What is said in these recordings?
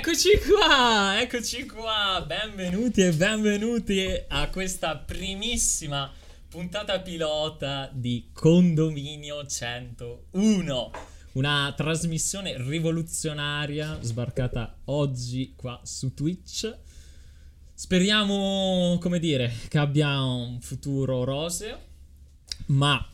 Eccoci qua, eccoci qua, benvenuti e benvenuti a questa primissima puntata pilota di Condominio 101, una trasmissione rivoluzionaria sbarcata oggi qua su Twitch. Speriamo, come dire, che abbia un futuro roseo, ma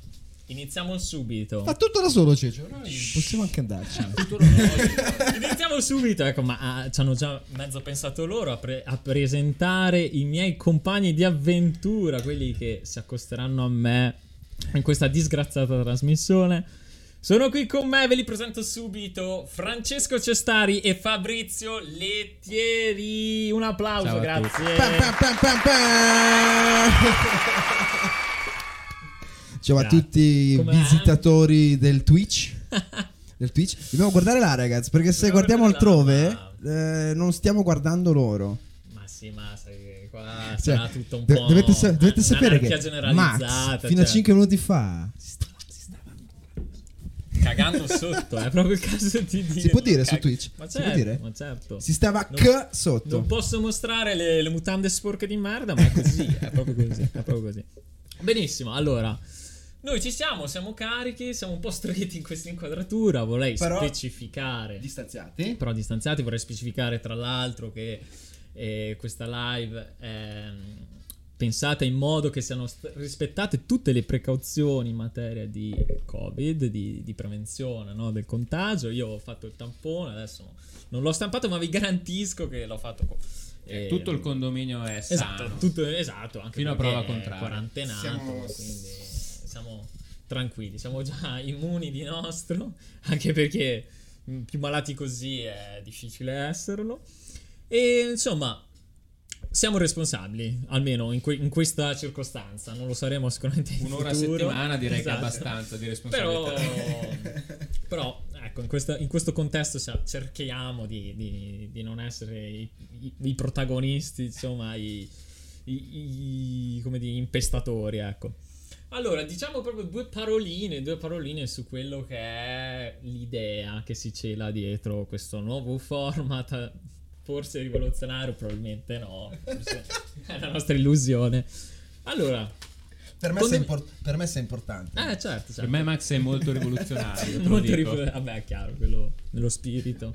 iniziamo subito. Fa tutto da solo Ceccio, noi possiamo anche andarci. Iniziamo subito, ecco, ma ah, ci hanno già mezzo pensato loro a, pre- a presentare i miei compagni di avventura, quelli che si accosteranno a me in questa disgraziata trasmissione. Sono qui con me, ve li presento subito, Francesco Cestari e Fabrizio Lettieri. Un applauso, Ciao a grazie. Pam, pam, pam, Ciao a Grazie. tutti i visitatori del Twitch. Del Twitch. Dobbiamo guardare là, ragazzi, perché se Dobbiamo guardiamo altrove eh, non stiamo guardando loro. Ma sì, ma sai che qua Cioè, sarà tutto un do- po' dovete, sa- dovete sapere che Max fino a cioè. 5 minuti fa si stava, si stava- cagando sotto, è proprio il caso di dire. Si può dire su Cag- Twitch? Ma Si può certo, dire? ma certo. si stava Non- c sotto. Non posso mostrare le, le mutande sporche di merda, ma è così, è proprio così, è proprio così. Benissimo, allora, noi ci siamo, siamo carichi, siamo un po' stretti in questa inquadratura, vorrei Però- specificare, Distanziati. però distanziati, vorrei specificare tra l'altro che eh, questa live è mm, pensata in modo che siano st- rispettate tutte le precauzioni in materia di Covid, di, di prevenzione no, del contagio. Io ho fatto il tampone, adesso non l'ho stampato, ma vi garantisco che l'ho fatto. co- eh, Tutto il condominio è Esatto, sano. tutto, esatto, anche Fino a perché prova contraria. quarantenato, Siamo- quindi siamo tranquilli, siamo già immuni di nostro, anche perché mh, più malati così è difficile esserlo. E insomma, siamo responsabili, almeno in, que- in questa circostanza, non lo saremo sicuramente in Un'ora a settimana direi che è Esatto. abbastanza di Però, responsabilità. però ecco, in, questa- in questo contesto cerchiamo di, di- di non essere i, i- i protagonisti, insomma, i, i- i- come dire, impestatori, ecco. Allora, diciamo proprio due paroline, due paroline su quello che è l'idea che si cela dietro questo nuovo format, forse rivoluzionario, probabilmente no, forse è la nostra illusione. Allora, Per me, sei impor- per me sei importante. eh certo, certo. Per me Max è molto rivoluzionario, Molto rifle- Vabbè, è chiaro, quello nello spirito.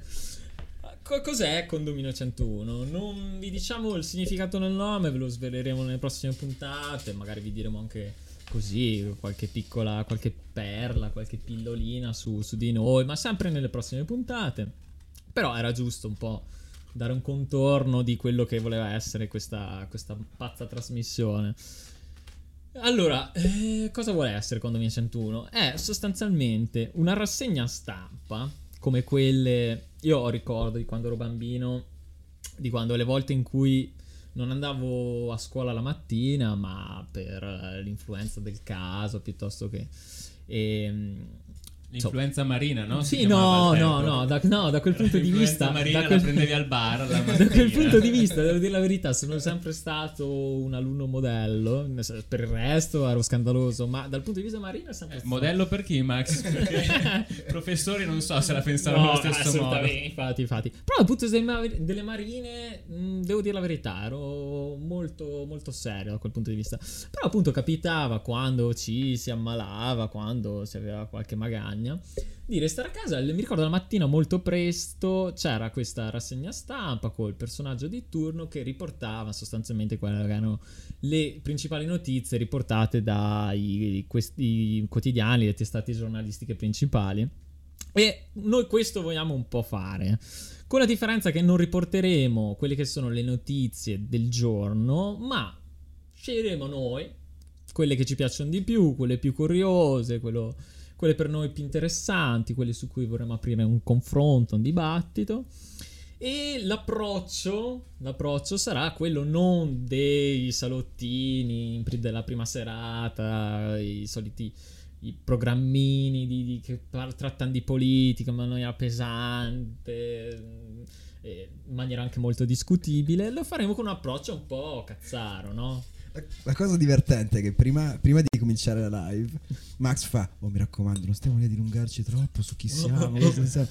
Co- cos'è Condominio 101? Non vi diciamo il significato del nome, ve lo sveleremo nelle prossime puntate, magari vi diremo anche così qualche piccola, qualche perla, qualche pillolina su, su di noi, ma sempre nelle prossime puntate. Però era giusto un po' dare un contorno di quello che voleva essere questa, questa pazza trasmissione. Allora, eh, cosa vuole essere Condominio 101? È sostanzialmente una rassegna stampa come quelle. Io ho ricordo di quando ero bambino, di quando le volte in cui non andavo a scuola la mattina, ma per eh, l'influenza del caso piuttosto che. ehm, L'influenza marina, no? Sì, no, no, no, da, no, da quel punto di vista. marina da quel, la prendevi al bar da quel punto di vista, devo dire la verità, sono sempre stato un alunno modello. Per il resto ero scandaloso, ma dal punto di vista marino è sempre Eh, stato. Modello per chi, Max? Perché professori non so se la pensavano allo stesso modo. infatti, infatti. Però dal punto di vista delle ma- delle marine, mh, devo dire la verità, ero molto, molto serio da quel punto di vista. Però appunto capitava quando ci si ammalava, quando si aveva qualche magagna, di restare a casa. Mi ricordo la mattina molto presto c'era questa rassegna stampa col personaggio di turno che riportava sostanzialmente quelle che erano le principali notizie riportate dai questi quotidiani, le testate giornalistiche principali. E noi questo vogliamo un po' fare. Con la differenza che non riporteremo quelle che sono le notizie del giorno, ma sceglieremo noi quelle che ci piacciono di più, quelle più curiose, quello- quelle per noi più interessanti, quelle su cui vorremmo aprire un confronto, un dibattito. E l'approccio, l'approccio sarà quello non dei salottini della prima serata, i soliti i programmini di- di- che par- trattano di politica in maniera pesante, mm, in maniera anche molto discutibile. Lo faremo con un approccio un po' cazzaro, no? La- cosa divertente è che prima, prima di cominciare la live, Max fa: Oh, mi raccomando, non stiamo lì a dilungarci troppo su chi siamo. cosa siamo."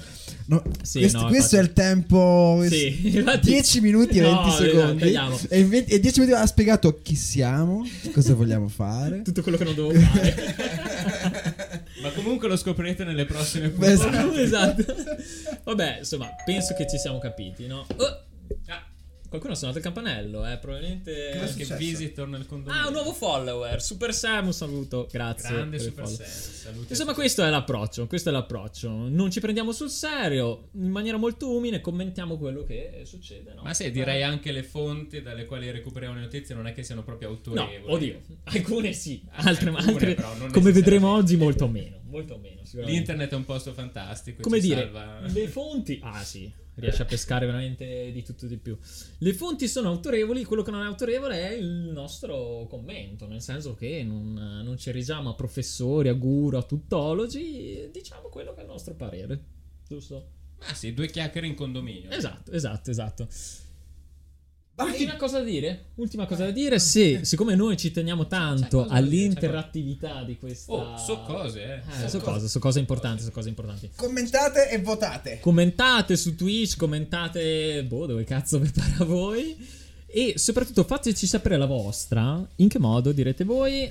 No, Sì, questo, no, questo è il tempo. Sì, infatti- 10 minuti e 20 No, esatto, secondi. tagliamo. E in 20 e 10 minuti ha spiegato chi siamo, cosa vogliamo fare. Tutto quello che non dovevo fare. Ma comunque lo scoprirete nelle prossime Beh, puntate. esatto. Vabbè, insomma, penso che ci siamo capiti, no? Oh, Ah, qualcuno ha suonato il campanello, eh, probabilmente... successo? che visitor nel condominio. Ah, un nuovo follower, Super Sam, un saluto, grazie. Grande Super follow. Sam. Saluti a Insomma, questo è l'approccio, questo è l'approccio. Non ci prendiamo sul serio, in maniera molto umile commentiamo quello che succede, no? Ma sì, direi anche le fonti dalle quali recuperiamo le notizie non è che siano proprio No, autorevoli. oddio, alcune sì, altre, altre però, non come vedremo oggi molto meno, molto meno. L'internet è un posto fantastico. Come dire, salva- le fonti. Ah, sì, riesce a pescare veramente di tutto e di più. Le fonti sono autorevoli, quello che non è autorevole è il nostro commento, nel senso che non, non ci erigiamo a professori, a guru, a tuttologi, diciamo quello che è il nostro parere. Giusto? Ah sì, due chiacchiere in condominio. Esatto, esatto, esatto. Ultima cosa da dire? Ultima cosa da dire, sì, siccome noi ci teniamo tanto all'interattività di questa... Oh, so cose, eh. Eh, so cose, so cose importanti, so cose importanti. Commentate e votate. Commentate su Twitch, commentate, boh, dove cazzo vi pare a voi. E soprattutto fateci sapere la vostra. In che modo, direte voi.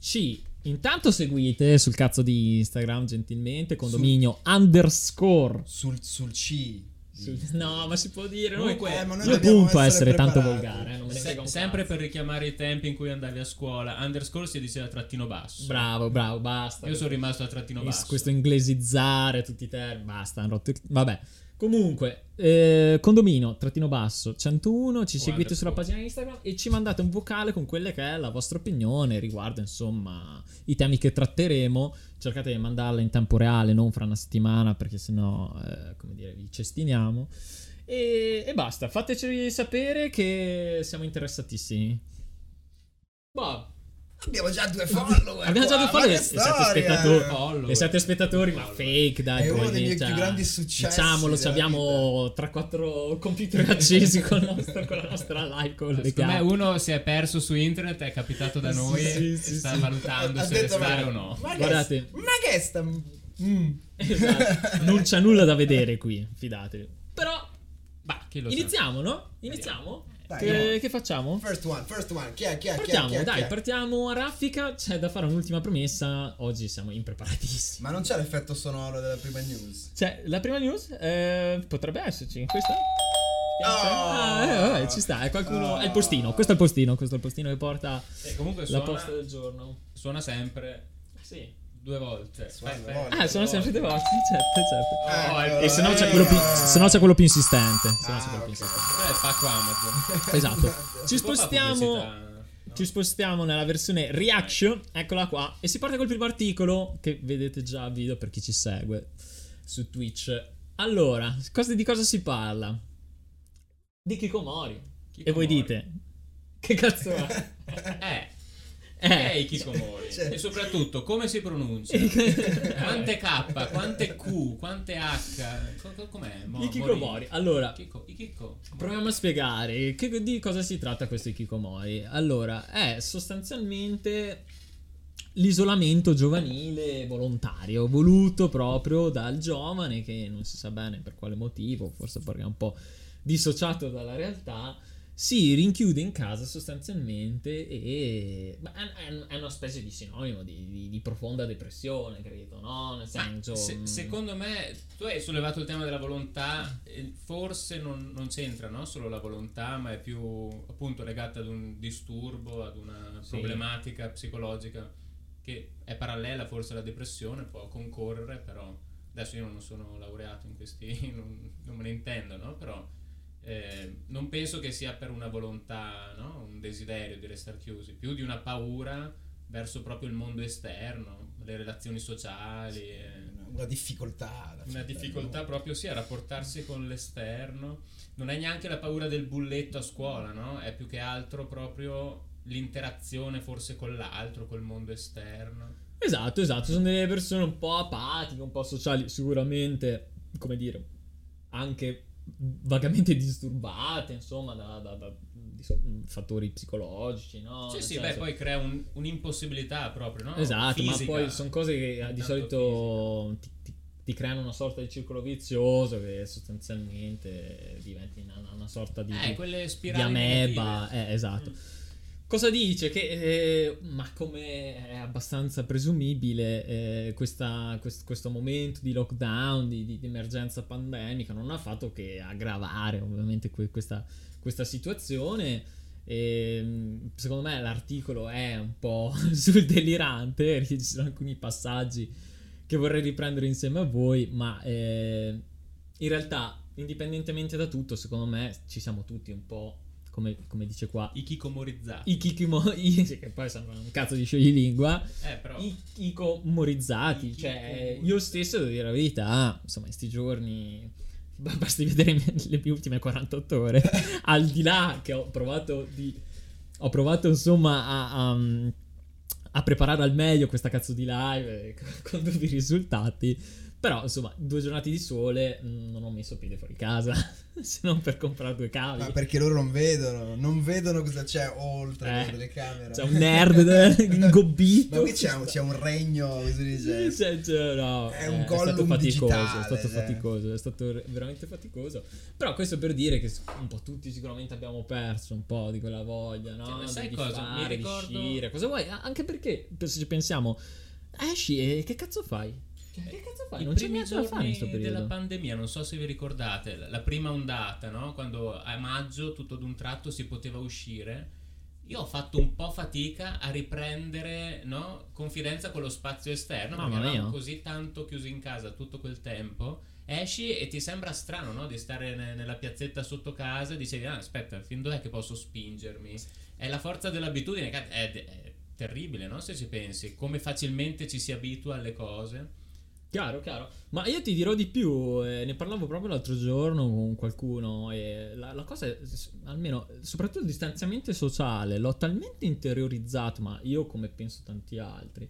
Ci intanto seguite sul cazzo di Instagram, gentilmente, condominio underscore. Sul, sul C. No, ma si può dire. Comunque, eh, dobbiamo punto a essere essere tanto volgare. eh, non me ne Se- frega un sempre cazzo. per richiamare i tempi in cui andavi a scuola. Underscore si diceva trattino basso. Bravo, bravo, basta. Io sono rimasto a trattino basso. Questo inglesizzare tutti i termini. Basta, hanno rotto il- Vabbè. Comunque, eh, condomino, trattino basso, 101, ci seguite sulla pagina Instagram e ci mandate un vocale con quelle che è la vostra opinione riguardo, insomma, i temi che tratteremo. Cercate di mandarla in tempo reale, non fra una settimana, perché sennò, eh, come dire, vi cestiniamo. E, e basta, fateci sapere che siamo interessatissimi. Boh, Abbiamo già due follower. Abbiamo già due follower e storia! spettatori. Follower. E siete spettatori, ma fake, dai. È uno dei miei più grandi successi Diciamolo, abbiamo 3-4 computer accesi con, il nostro- con la nostra live Secondo me collegata. uno si è perso su internet, è capitato da noi sì, e sì, sta sì. valutando Ha se detto, restare ma- o no. Ma che, Guardate. ma che sta... Mm. Esatto. Non c'è nulla da vedere qui, fidatevi. Però, Bah, lo sa. iniziamo, no? Iniziamo? Dai, che, che facciamo? First one, first one. Chi è, chi è, chi è, Partiamo, chi è, dai, chi è? partiamo a raffica. C'è da fare un'ultima premessa. Oggi siamo impreparatissimi. Ma non c'è l'effetto sonoro della prima news? Cioè, la prima news eh, potrebbe esserci. Questa? Oh! Ah, eh, vabbè, ci sta. È qualcuno. È il postino. Questo è il postino. Questo è il postino che porta E comunque la suona, posta del giorno. suona sempre Sì. Due volte. Beh, due volte. Ah, sono sempre dei vostri. Certo, certo. Eh, E se no c'è eh, quello più, eh. se no c'è quello più insistente. Se no c'è Ah, quello più ok. insistente. Il pacco Amazon. Esatto. Ci spostiamo. Ci spostiamo nella versione reaction, eccola qua, e si parte col primo articolo che vedete già a video per chi ci segue su Twitch. Allora, cosa- di cosa si parla? Di Kikomori. Kikomori. E voi dite, che cazzo è? Eh, Eh. che è i Kikomori? Cioè- E soprattutto, come si pronuncia? quante K, quante Q, quante H? Co- co- com'è? Mo- I Kikomori. Allora, Kiko, I Kiko. proviamo a spiegare che- di cosa si tratta questo Kikomori. Allora, è sostanzialmente l'isolamento giovanile volontario, voluto proprio dal giovane che non si sa bene per quale motivo, forse perché è un po' dissociato dalla realtà, si rinchiude in casa sostanzialmente e è, una specie di sinonimo di, di- di profonda depressione, credo, no? Nel senso... se- mm, secondo me, tu hai sollevato il tema della volontà, forse non, non c'entra no? solo la volontà, ma è più appunto legata ad un disturbo, ad una Sì. problematica psicologica che è parallela forse alla depressione, può concorrere, però adesso io non sono laureato in questi, non, non me ne intendo, no? però eh, non penso che sia per una volontà, no? un desiderio di restare chiusi, più di una paura verso proprio il mondo esterno, le relazioni sociali. eh, Una difficoltà. una difficoltà no? proprio sì a rapportarsi con l'esterno. Non è neanche la paura del bulletto a scuola, no? È più che altro proprio l'interazione forse con l'altro, col mondo esterno. Esatto, esatto, sono delle persone un po' apatiche, un po' sociali, sicuramente, come dire, anche vagamente disturbate, insomma, da, da- da dis- fattori psicologici, no? Sì, Nel sì, senso- beh, poi crea un- un'impossibilità proprio, no? Esatto, ma Fisica. poi sono cose che eh, di solito ti, ti- ti creano una sorta di circolo vizioso che sostanzialmente diventi una, una sorta di, Eh, di- di ameba. Eh, esatto. Mm. Cosa dice? Che, eh, ma come è abbastanza presumibile, eh, questa- quest- questo momento di lockdown, di, di- di emergenza pandemica, non ha fatto che aggravare ovviamente que- questa, questa situazione. E, secondo me l'articolo è un po' sul delirante, perché ci sono alcuni passaggi che vorrei riprendere insieme a voi, ma eh, in realtà, indipendentemente da tutto, secondo me ci siamo tutti un po', come, come dice qua, I kikomorizzati. i kikimo, i- che poi sembrano un cazzo di scioglilingua, Eh, però... i ikomorizzati, I cioè io stesso devo dire la verità, insomma in sti giorni ba- basti vedere le mie ultime 48 ore, al di là che ho provato di ho provato insomma a, a, a preparare al meglio questa cazzo di live con dubbi risultati, però insomma due giornate di sole mh, non ho messo piede fuori casa se non per comprare due cavi. Ma perché loro non vedono, non vedono cosa c'è oltre Eh, la telecamera. C'è un nerd ingobbito. Ma qui c'è un, c'è un regno, come si dice? Sì, cioè, cioè, no, È eh, un stato Gollum faticoso, digitale, è stato cioè. faticoso, è stato re- veramente faticoso. Però questo per dire che un po' tutti sicuramente abbiamo perso un po' di quella voglia, no? Cioè, ma Di- sai di cosa? fare, Mi di ricordo- uscire. Cosa vuoi? Anche perché se ci pensiamo esci e che cazzo fai? Cioè, che cazzo fai? I non c'è primi da fare in giorni questo della periodo. pandemia, non so se vi ricordate, la- prima ondata, no? Quando a maggio tutto d'un tratto si poteva uscire. Io ho fatto un po' fatica a riprendere no? confidenza con lo spazio esterno Mamma perché eravamo così tanto chiusi in casa tutto quel tempo. Esci e ti sembra strano no? di stare ne- nella piazzetta sotto casa e dicevi: ah, aspetta, fin dov'è che posso spingermi? È la forza dell'abitudine, è, è terribile, no? Se ci pensi, come facilmente ci si abitua alle cose. Chiaro, chiaro. Ma io ti dirò di più, eh, ne parlavo proprio l'altro giorno con qualcuno e la, la cosa è, almeno, soprattutto il distanziamento sociale, l'ho talmente interiorizzato, ma io come penso tanti altri,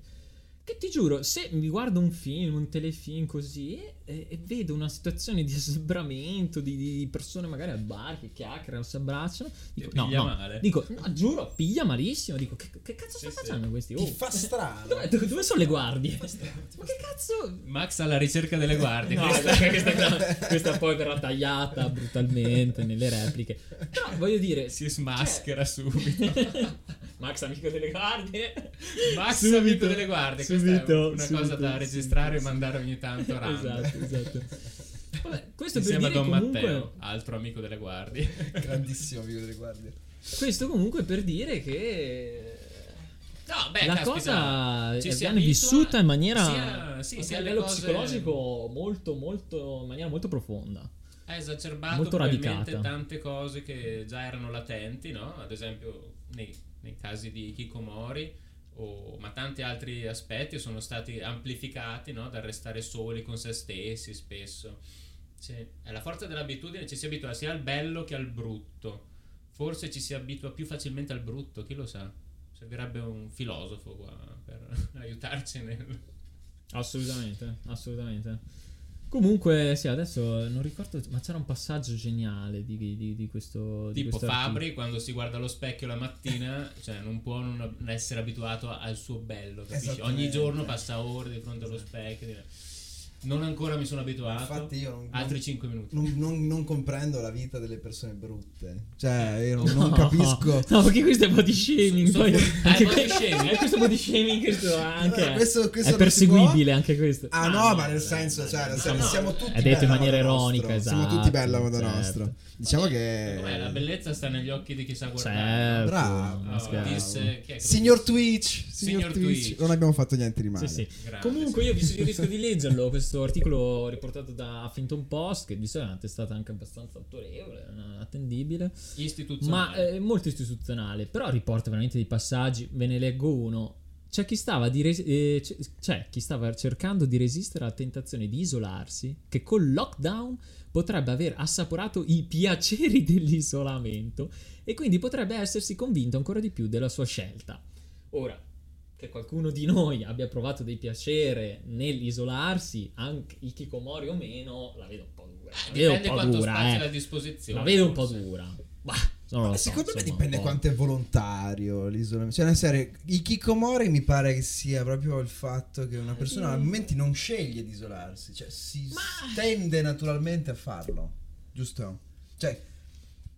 che ti giuro, se mi guardo un film, un telefilm così e, e- vedo una situazione di assembramento, di, di persone magari al bar che chiacchierano, si abbracciano, dico, no, piglia no, male. dico, no, giuro, piglia malissimo, dico, che, che cazzo Sì, sta sì. facendo questi? Ti Oh, fa strano. dove, dove- dove sono le guardie? Ma che cazzo... Max alla ricerca delle guardie. No, Questa- questa, questa, questa poi verrà tagliata brutalmente nelle repliche. Però voglio dire, si smaschera subito. Max amico delle guardie. Max Subito, amico delle guardie. Questa subito, è una subito, cosa da registrare subito, e mandare ogni tanto random. Esatto, esatto. Vabbè, questo per Insieme a dire Don comunque Matteo, altro amico delle guardie. Grandissimo amico delle guardie. questo comunque per dire che No, beh, la caspita, cosa ci si viene vissuta in maniera sia- sì, anche sia a livello cose- psicologico molto molto in maniera molto profonda. Ha esacerbato Molto radicata. tante cose che già erano latenti, no? Ad esempio nei, nei casi di Kikomori, o- ma tanti altri aspetti sono stati amplificati no? dal restare soli con se stessi spesso. Sì, È la forza dell'abitudine, ci si abitua sia al bello che al brutto. Forse ci si abitua più facilmente al brutto, chi lo sa? Servirebbe un filosofo qua per aiutarci nel... Assolutamente, assolutamente. Comunque, sì, adesso non ricordo, ma c'era un passaggio geniale di, di- di questo. di Tipo questo Fabri quando si guarda allo specchio la mattina, cioè non può non essere abituato al suo bello, capisci? Ogni giorno passa ore di fronte allo specchio. dire, Non ancora mi sono abituato. Infatti io non, Altri 5 minuti. non, non- non comprendo la vita delle persone brutte. Cioè, io non, non capisco. No, perché questo è body shaming. So- poi, so- anche eh, body que- shaming. eh, questo body shaming, questo anche. No, questo- questo è non perseguibile anche questo. Ah no, no, ma nel senso, cioè, no, no. siamo tutti È detto in maniera ironica, nostro. Siamo esatto, tutti belli a modo certo. nostro. Diciamo che Com'è? La bellezza sta negli occhi di chi sa guardare. Certo, Bravo, Oh, disse- è Signor? Twitch, signor, Signor Twitch. Twitch. non abbiamo fatto niente di male. Sì, Comunque io vi suggerisco di leggerlo, questo articolo riportato da Huffington Post, che di solito è una testata anche abbastanza autorevole, eh, attendibile, ma è molto istituzionale, però riporta veramente dei passaggi, ve ne leggo uno. C'è chi stava, di res- eh, c- c'è chi stava cercando di resistere alla tentazione di isolarsi, che col lockdown potrebbe aver assaporato i piaceri dell'isolamento e quindi potrebbe essersi convinto ancora di più della sua scelta. Ora, che qualcuno di noi abbia provato dei piacere nell'isolarsi, anche i Kikomori o meno, la vedo un po' dura. La vedo un Dipende po' quanto dura, spazio eh. a disposizione. La vedo un po' dura. Bah, lo so, Secondo me insomma, dipende un po'. quanto è volontario l'isolamento. Cioè, nella serie, i Kikomori mi pare che sia proprio il fatto che una persona a momenti non sceglie di isolarsi, cioè si tende naturalmente a farlo, giusto? Cioè,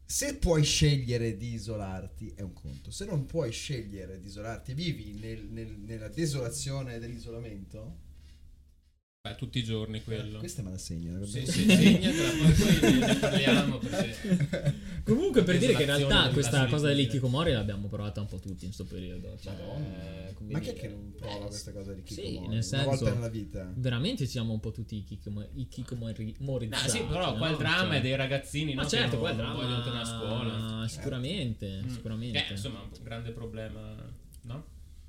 se puoi scegliere di isolarti è un conto, se non puoi scegliere di isolarti, vivi nel- nel- nella desolazione dell'isolamento, Beh, tutti i giorni quello. questa me la segno. Sì, sì, segnatela, poi, ne parliamo perché... Comunque per dire che in realtà questa cosa solitudine. dell'ikikomori l'abbiamo provata un po' tutti in questo periodo. Cioè, Madonna. come Ma chi è che non prova eh, questa cosa di sì, Kikomori? nel Una senso- volta nella vita. Veramente siamo un po' tutti ikikomori ikikomori No, sì, però qua il dramma è dei ragazzini, Ma no? certo, qua il non dramma vogliono tornare a scuola. Sicuramente, Mm. sicuramente. Eh, insomma, un grande problema, no?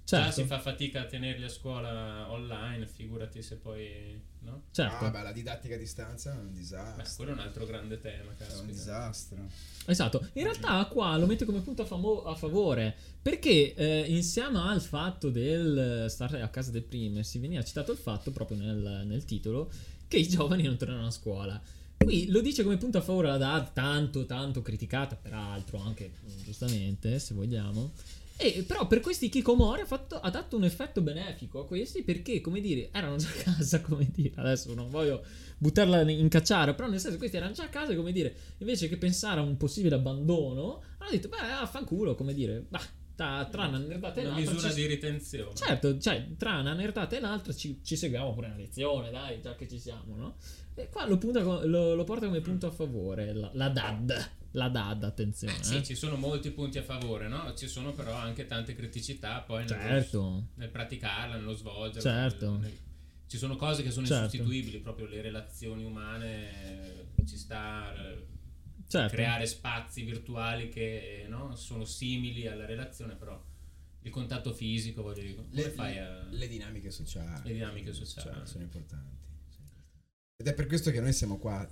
Certo, Già si fa fatica a tenerli a scuola online, figurati se poi, no? certo. Ah, beh, la didattica a distanza è un Beh, disastro. quello è un altro grande tema, È un caspita. disastro. Esatto, in realtà qua lo mette come punto a, famo- a favore perché eh, insieme al fatto del stare a casa del primer si veniva citato il fatto proprio nel, nel titolo che i giovani non tornano a scuola. Qui lo dice come punto a favore la DAD, tanto tanto criticata, peraltro anche giustamente se vogliamo. E però per questi Kikomori ha, fatto- ha dato un effetto benefico a questi perché, come dire, erano già a casa, come dire, adesso non voglio buttarla in cacciara, però nel senso questi erano già a casa, e come dire, invece che pensare a un possibile abbandono, hanno detto, beh, affanculo, come dire, bah, tra, tra una nerdata e Una l'altra... misura ci- di ritenzione. Certo, cioè, tra una nerdata e l'altra ci, ci seguiamo pure una lezione, dai, già che ci siamo, no? E qua lo, punta lo- lo porta come punto a favore, la, la DAD, la DAD, attenzione. Eh, sì, eh. ci sono molti punti a favore, no? Ci sono però anche tante criticità poi nello- Certo. nel praticarla, nello svolgerla. Certo. nel- nel- Ci sono cose che sono Certo. insostituibili, proprio le relazioni umane, eh, ci sta eh, Certo. creare spazi virtuali che no, sono simili alla relazione, però il contatto fisico, voglio dire, come Le, fai a... le dinamiche sociali. Le dinamiche sociali. Cioè, sono importanti. sono importanti. Ed è per questo che noi siamo qua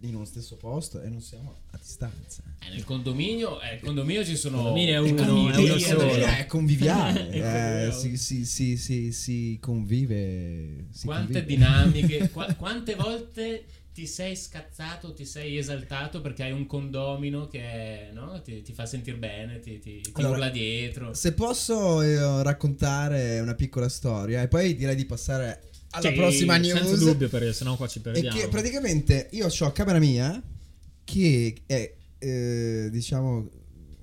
in uno stesso posto e non siamo a distanza. Eh, nel condominio, eh, il condominio ci sono... condominio è uno- è uno solo. È conviviale, È eh, si, si, si, si, si convive. Si Quante convive. dinamiche, qua- quante volte ti sei scazzato, ti sei esaltato perché hai un condomino che no, ti, ti fa sentire bene, ti, ti, ti Allora, urla dietro. Se posso eh, raccontare una piccola storia e poi direi di passare alla Sì, prossima news. Senza dubbio, perché sennò qua ci E perdiamo. che praticamente io ho camera mia che è, eh, diciamo,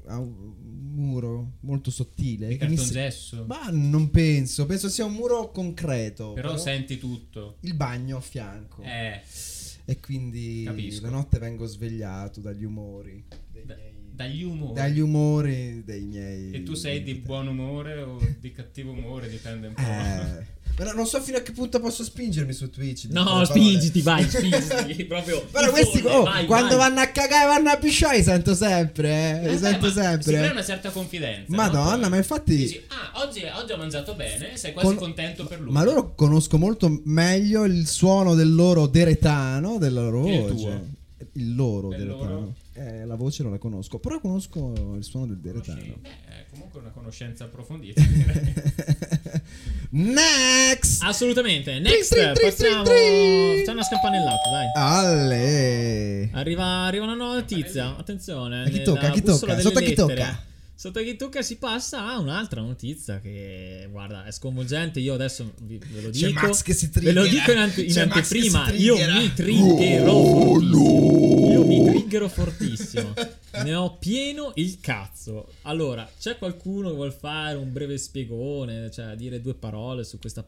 ha un muro molto sottile. Di mi se- cartongesso. Ma non penso, penso sia un muro concreto. Però senti tutto. il bagno a fianco. Eh, E quindi Capisco. la notte vengo svegliato dagli umori. dei da- miei- dagli umori. dagli umori dei miei. E tu sei di buon umore o di cattivo umore, dipende un po'. Eh. No, non so fino a che punto posso spingermi su Twitch. No, spingiti, vai, spingiti. proprio. Però questi folle, oh, vai, quando vai. vanno a cagare vanno a pisciare, li sento sempre, eh. Eh, Li beh, sento Si crea sempre. una certa confidenza. Madonna, no? Ma infatti Dici, ah, oggi, oggi ho mangiato bene, sei quasi Con- contento per lui. Ma loro conosco molto meglio il suono del loro deretano, della loro voce. Il loro Del deretano. loro? Eh, la voce non la conosco, però conosco il suono del Conosci- deretano. Beh, è comunque una conoscenza approfondita. Next! Assolutamente. Next, Trin, trin, trin, passiamo. C'è una scampanellata, dai. Ale! Arriva, arriva una nuova notizia. Attenzione. A chi tocca? A chi tocca? Sotto a chi lettere. tocca? Sotto chi tocca si passa a un'altra notizia che, guarda, è sconvolgente. Io adesso vi- ve lo C'è dico. Max che si Ve triggera. lo dico in, ante- in C'è anteprima. Io mi triggerò Oh, fortissimo. Io mi triggerò fortissimo. Ne ho pieno il cazzo. Allora, c'è qualcuno che vuol fare un breve spiegone, cioè dire due parole su questa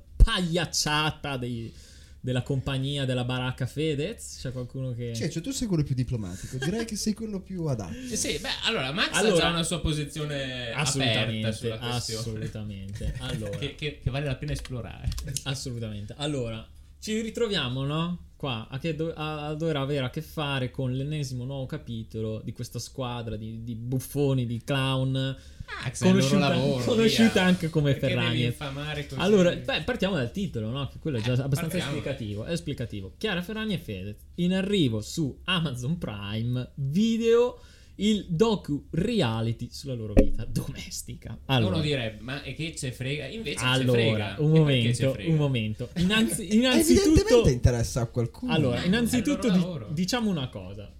pagliacciata dei- della compagnia della baracca Fedez? C'è qualcuno che. Cioè, tu sei quello più diplomatico. Direi che sei quello più adatto. Eh sì, beh, allora Max ha Allora- già una sua posizione aperta Assolutamente, sulla questione. assolutamente. Allora, che, che- che vale la pena esplorare. Assolutamente. Allora, ci ritroviamo, no? Qua a, che do- a- dover avere a che fare con l'ennesimo nuovo capitolo di questa squadra di, di buffoni, di clown, il loro conosciuta, lavoro. conosciuta via. anche come Ferragni. Allora, beh, partiamo dal titolo, no? Che quello è già Eh, abbastanza partiamo. esplicativo. È esplicativo. Chiara Ferragni e Fedez in arrivo su Amazon Prime Video il docu reality sulla loro vita domestica. Allora, Uno direbbe, ma e che ce frega? Invece ce allora frega. un ce momento, frega? un momento. Innanzi- Evidentemente innanzitutto, interessa a qualcuno. allora, Eh, innanzitutto è di- diciamo una cosa.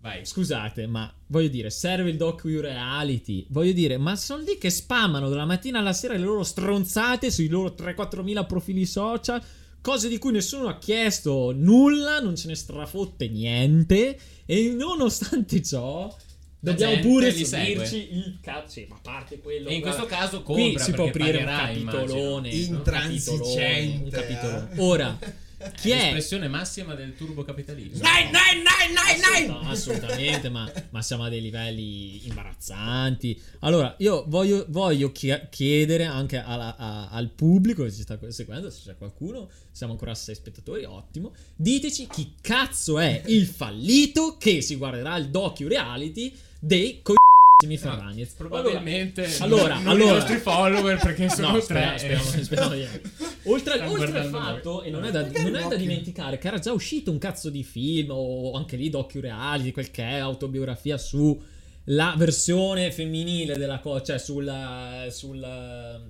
Vai. Scusate, ma voglio dire, serve il docu-reality. Voglio dire, ma sono lì che spammano dalla mattina alla sera le loro stronzate sui loro 3-4 mila profili social. Cose di cui nessuno ha chiesto nulla, non ce ne strafotte niente. E nonostante ciò, dobbiamo pure subirci il cazzo. Sì, ma a parte quello. E in guarda, questo caso Qui compra si può aprire un capitolone. immagino. un capitolone, Un Intransigente, capitolone. Ora, chi è? L'espressione massima del turbocapitalismo. Nine, nine, nine, nine, nine! Assolutamente, assolutamente, ma, ma siamo a dei livelli imbarazzanti. Allora, io voglio, voglio chiedere anche alla- a- al pubblico che ci sta seguendo, se c'è qualcuno, siamo ancora a 6 spettatori, ottimo. Diteci chi cazzo è il fallito che si guarderà il docu reality dei coglioni Ferragnez. Probabilmente Allora, non allora- i nostri follower perché sono No, tre. speriamo, speriamo, speriamo di no. Oltre, oltre al fatto, noi. e non è, da, non è da dimenticare, che era già uscito un cazzo di film, o anche lì docu reality, quel che è, autobiografia su la versione femminile della cosa, cioè sulla. sulla.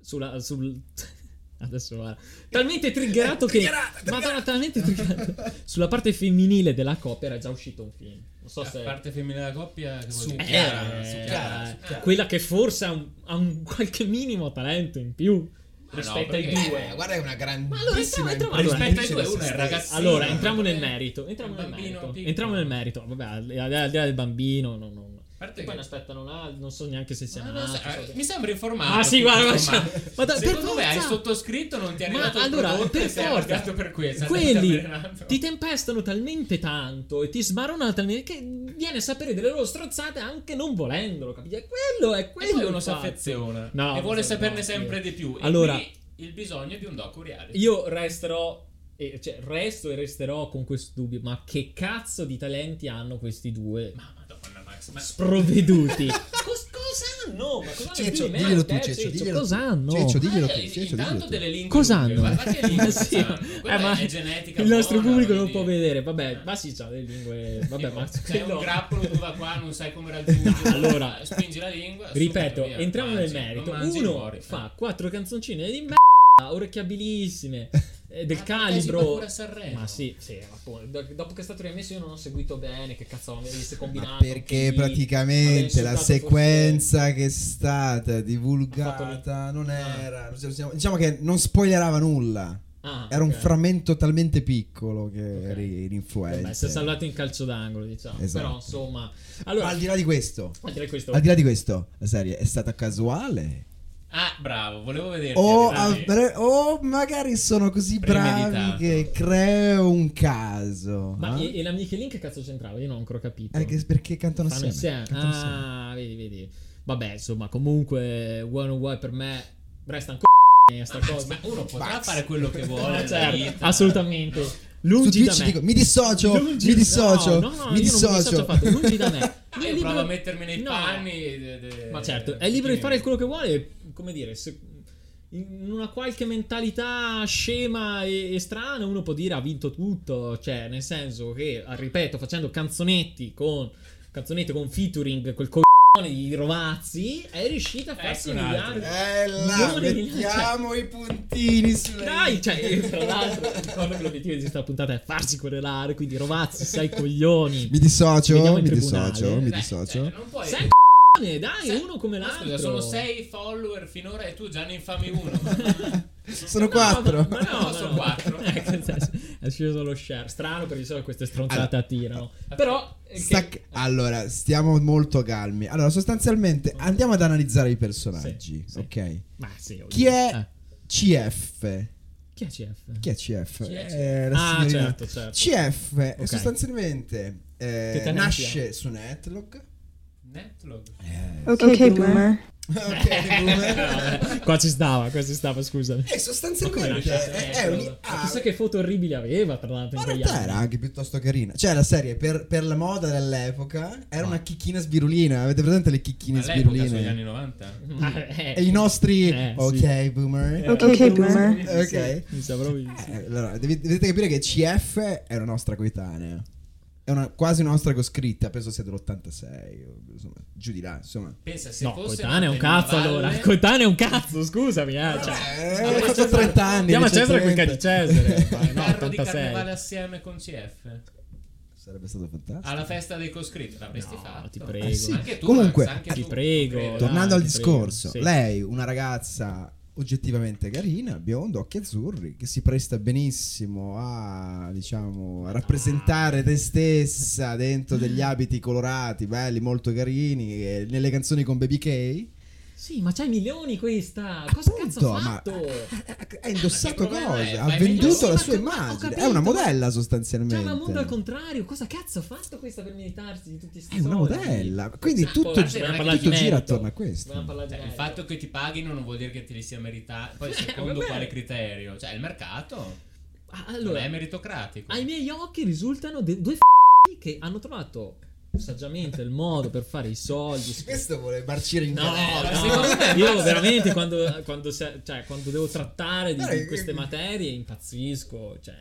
sulla. sul. Adesso guarda. Talmente triggerato che. Madonna, talmente triggerato. Sulla parte femminile della coppia era già uscito un film. Non so La se. parte femminile della coppia che Su? Eh, Chiara, su eh, Chiara, su Chiara. quella che forse ha un, ha un qualche minimo talento in più no, rispetto ai perché- due. Eh, guarda, è una Ma grandissima allora, rispetto ai due, uno è ragazzino. Allora, entriamo no, nel merito. Entriamo nel bambino merito. Entriamo nel merito. Vabbè, al di là, del bambino, non- A parte E poi che- ne aspettano un altro, non so neanche se sia Ma nato. eh, che- mi sembra informato. Ah, sì, guarda, ma- ma da- Secondo me hai sottoscritto, non ti è Ma arrivato il allora, per e forza, per questo. quelli ti tempestano talmente tanto e ti smarronano talmente che viene a sapere delle loro strozzate anche non volendolo, capite? Quello è E quello il uno si affeziona No, e vuole saperne no, sempre io- di più. Allora- e il bisogno di un docu reality. Io resterò. eh, cioè, resto e resterò con questo dubbio. Ma che cazzo di talenti hanno questi due? Ma Max. Ma sprovveduti. Cos- cosa hanno? Ma cosa hanno Ceccio, di me? diglielo tu, Eh, Ceccio, diglielo Cosa hanno? Ceccio, diglielo Eh, tu, Ceccio, diglielo delle lingue Cosa hanno? lingue Sì, eh, ma è genetica il nostro buona, pubblico non può vedere. Vabbè, ma sì, c'ha le lingue. Vabbè, ma C'è un grappolo, tu va qua, non sai come raggiungerlo. Allora, spingi la lingua. Ripeto, entriamo Mangi, nel merito. Uno fa quattro canzoncine di merda, orecchiabilissime, eh, del Ma si va calibro. Ma sì, sì, appunto. Do- Dopo che è stato rimesso, io non ho seguito bene. Che cazzo avesse Ma combinato? perché chi- praticamente la sequenza che è stata divulgata non Ah. era. Diciamo che non spoilerava nulla. Ah, Era un ok. frammento talmente piccolo che Ok. eri. Vabbè, si è salvato in calcio d'angolo, diciamo. Esatto. Però, insomma. Ma Allora, al di là di questo, al di là di questo, al di là di questo, la serie è stata casuale? Ah, bravo, volevo vederti. O, arrivare. avre- o magari sono così bravi che creo un caso. ma eh? e, e la Michelin che cazzo c'entrava? Io non ho ancora capito. Eh, che- perché cantano Fanno assieme. insieme. cantano. Ah, vedi, vedi. Vabbè, insomma, comunque, One on One per me resta un c***o sta cosa. ma uno potrà Max. fare quello che vuole. Eh, certo, assolutamente. Lungi da me. dico, mi dissocio, Lungi- mi dissocio, no, no, no, mi dissocio lungi da me. È io libero- provo a mettermi nei No. panni. de- de- Ma certo, è libero di fare quello che vuole, come dire, se- in una qualche mentalità scema e, e strana uno può dire ha vinto tutto, cioè nel senso che, ah, ripeto, facendo canzonetti con canzonetti con featuring quel coglione di Rovazzi è riuscita a farsi Ecco un altro. miliardi. Di- mettiamo i puntini sulle Dai, cioè, tra l'altro, ricordo che l'obiettivo di questa puntata è farsi querelare, quindi Rovazzi, sei coglioni. Mi dissocio, mi tribunale. dissocio, mi Dai, dissocio. cioè, dai, Sei- uno come l'altro. Scusa, sono sei follower finora e tu già ne infami uno. Sono No, quattro. Ma, ma no, No, no, sono no. quattro. Ecco, è sceso lo share. Strano perché di solito queste stronzate attirano. Però. eh, che- Stac- allora, stiamo molto calmi. Allora, sostanzialmente andiamo ad analizzare i personaggi, Sì, sì. ok? Ma sì, Chi è Eh, CF? chi è CF? Chi è CF? Chi è Eh, la Ah, signorina- certo, certo. CF è Ok. sostanzialmente eh, Che nasce su Netlog. Netlog. Eh, Okay, boomer. ok, boomer. Qua ci stava, qua ci stava, scusami. E sostanzialmente nasce è, è un- Ma ah, chissà che foto orribili aveva, tra l'altro, Ma in quegli realtà anni. era anche piuttosto carina. Cioè, la serie per, per la moda dell'epoca era Ah. una chicchina sbirulina. Avete presente le chicchine Ma l'epoca sugli sbiruline? anni 90? Ah, eh, E i nostri. Eh, sì. ok, boomer. Ok, boomer. Ok. Mi sa proprio sì. Eh, allora, devi- dovete capire che CF è una nostra coetanea. È una, quasi una nostra coscritta. Penso sia dell'86. o, Insomma, giù di là. Insomma. Pensa, se No, fosse coetaneo è un cazzo allora. valle- Coetaneo è un cazzo, scusami. Eh, cioè. Eh, ho fatto 30 anni. Andiamo a Cesare quel 30. che di Cesare. No, Carro di 86. carnevale assieme con CF. Sarebbe stato fantastico. Alla festa dei coscritti l'avresti No, fatto. ti prego. Eh sì. Anche tu, Comunque, Max, anche ti tu, prego. Tornando dai, al ti prego. discorso, Sì. lei, una ragazza oggettivamente carina, bionda, occhi azzurri, che si presta benissimo a, diciamo, a rappresentare te stessa dentro degli abiti colorati, belli, molto carini, e nelle canzoni con Baby K. Sì, ma c'hai milioni questa. Cosa cazzo ha Appunto, fatto? ha indossato Ma cose, ha venduto la sua immagine, capito, è una modella C'è sostanzialmente. una mondo al contrario. Cosa cazzo ha fatto questa per meritarsi di tutti questi È una modella, quindi Sì, tutto, gi- tutto gira attorno a questo. Cioè, il fatto che ti paghino non vuol dire che te li sia meritati. Poi secondo quale criterio? Cioè il mercato Ah, non Allora, è meritocratico. ai miei occhi risultano de- due f***i che hanno trovato saggiamente il modo per fare i soldi. Questo vuole marcire in No, galera. no, secondo me io veramente quando, quando, se- cioè, quando devo trattare di, di queste che- materie impazzisco, cioè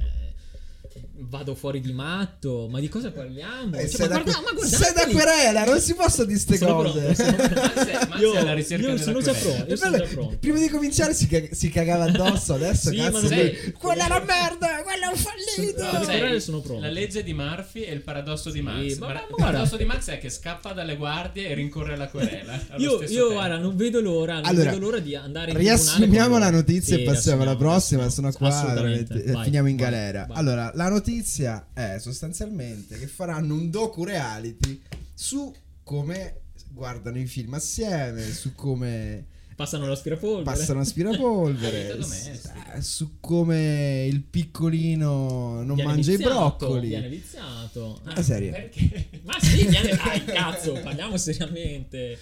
vado fuori di matto, ma di cosa parliamo? Eh, Cioè, sei, ma da, guarda, ma sei da querela, non si possono dire queste Sono cose. pronto, Io, è alla ricerca io della sono già pronto, io sono già pronto. Prima di cominciare si, cag- si cagava addosso, adesso Sì, cazzo. ma lui- sei- Quella è una merda, quello è fallito. Le sono pronte. La legge di Murphy e il paradosso di Max. ma- Ma- ma il paradosso di Max è che scappa dalle guardie e rincorre alla querela. Io, io guarda, non vedo l'ora, non Allora, vedo l'ora di andare in Riassumiamo la notizia Sì, e passiamo alla prossima. Sono qua, Vai, finiamo in vai, galera. vai. Allora, la notizia è sostanzialmente che faranno un docu reality su come guardano i film assieme, su come Passano l'aspirapolvere. passano Ah, aspirapolvere, vita domestica. s- eh, su come il piccolino non Viene mangia viziato, i broccoli. Viene viziato. La serie. Perché? Ma sì, viene. Dai, cazzo, parliamo seriamente.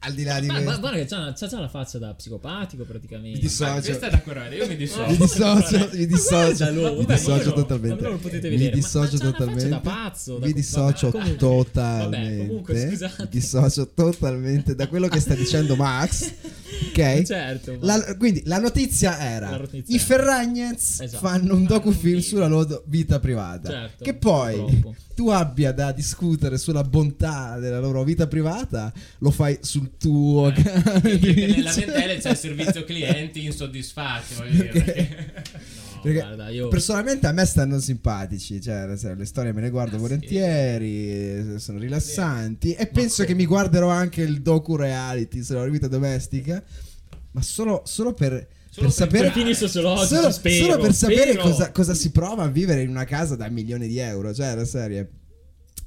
Al di là di Ma, questo, guarda che c'ha, c'ha già la faccia da psicopatico praticamente. Mi dissocio. Ma questa è da querela, io mi dissocio. mi dissocio, mi Ma dissocio, mi dissocio totalmente. non lo potete Mi vedere, ma- dissocio totalmente. da pazzo, da- Mi dissocio comunque- totalmente. vabbè, comunque, scusate. Mi dissocio totalmente da quello che sta dicendo Max. Ok? Certo. ma- La- quindi la notizia era La notizia i. Ferragnez Esatto. fanno un docufilm sulla loro vita privata Certo, che poi purtroppo. tu abbia da discutere sulla bontà della loro vita privata lo fai sul tuo canale Perché di nella lamentele c'è il servizio clienti insoddisfatti, voglio dire. perché- No, Perché guarda, io... personalmente a me stanno simpatici, cioè le- storie me le guardo Ah, volentieri, eh, sono rilassanti e penso che mi guarderò anche il docu reality sulla vita domestica, ma solo, solo per, Solo per sapere per fini sociologici, solo, spero, solo per sapere cosa, cosa si prova a vivere in una casa da milioni di euro, cioè la serie.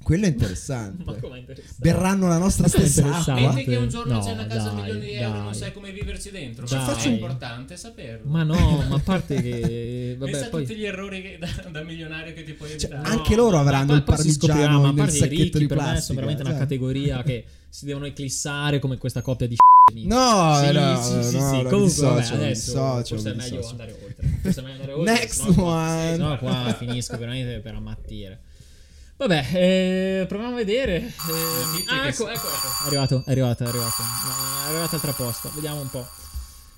Quello è interessante. Ma com'è interessante? Berranno la nostra stessa acqua. Metti che un giorno No, c'è una casa a dai, milioni di euro e non dai. sai come viverci dentro. Dai. Ma è importante saperlo. Ma no, ma a parte che... Pensa Vabbè, a poi... tutti gli errori che- da, da milionario che ti puoi Cioè, evitare. anche loro avranno il parmigiano ma a nel parte i sacchetto ricchi di per me plastica, sono veramente una cioè. categoria che si devono eclissare come questa coppia di No, sì, no, sì, sì, no, sì. no, Comunque, dissocio, vabbè, adesso dissocio, forse è meglio dissocio. andare oltre. Forse è meglio andare oltre. Next sennò qua- one. sennò qua finisco veramente per ammattire. Vabbè, eh, proviamo a vedere. Eh, Notizie ah, ecco, ecco, ecco. È arrivato, è arrivato, è arrivato. È arrivata altra posta. Vediamo un po'.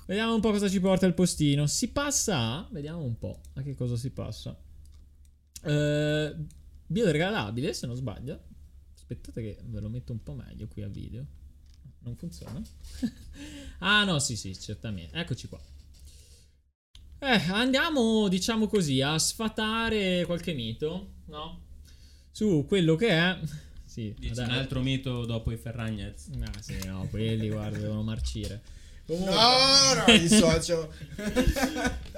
Vediamo un po' cosa ci porta il postino. Si passa a... Vediamo un po' a che cosa si passa. Eh, biodegradabile, se non sbaglio. Aspettate che ve lo metto un po' meglio qui a video. Non funziona? ah no, sì, sì, certamente. Eccoci qua. Eh, andiamo, diciamo così, a sfatare qualche mito, no? Su quello che è... Sì, Dici un altro mito dopo i Ferragnez. Ah, sì, no, quelli, guarda, devono marcire. Comunque, No, no, mi dissocio.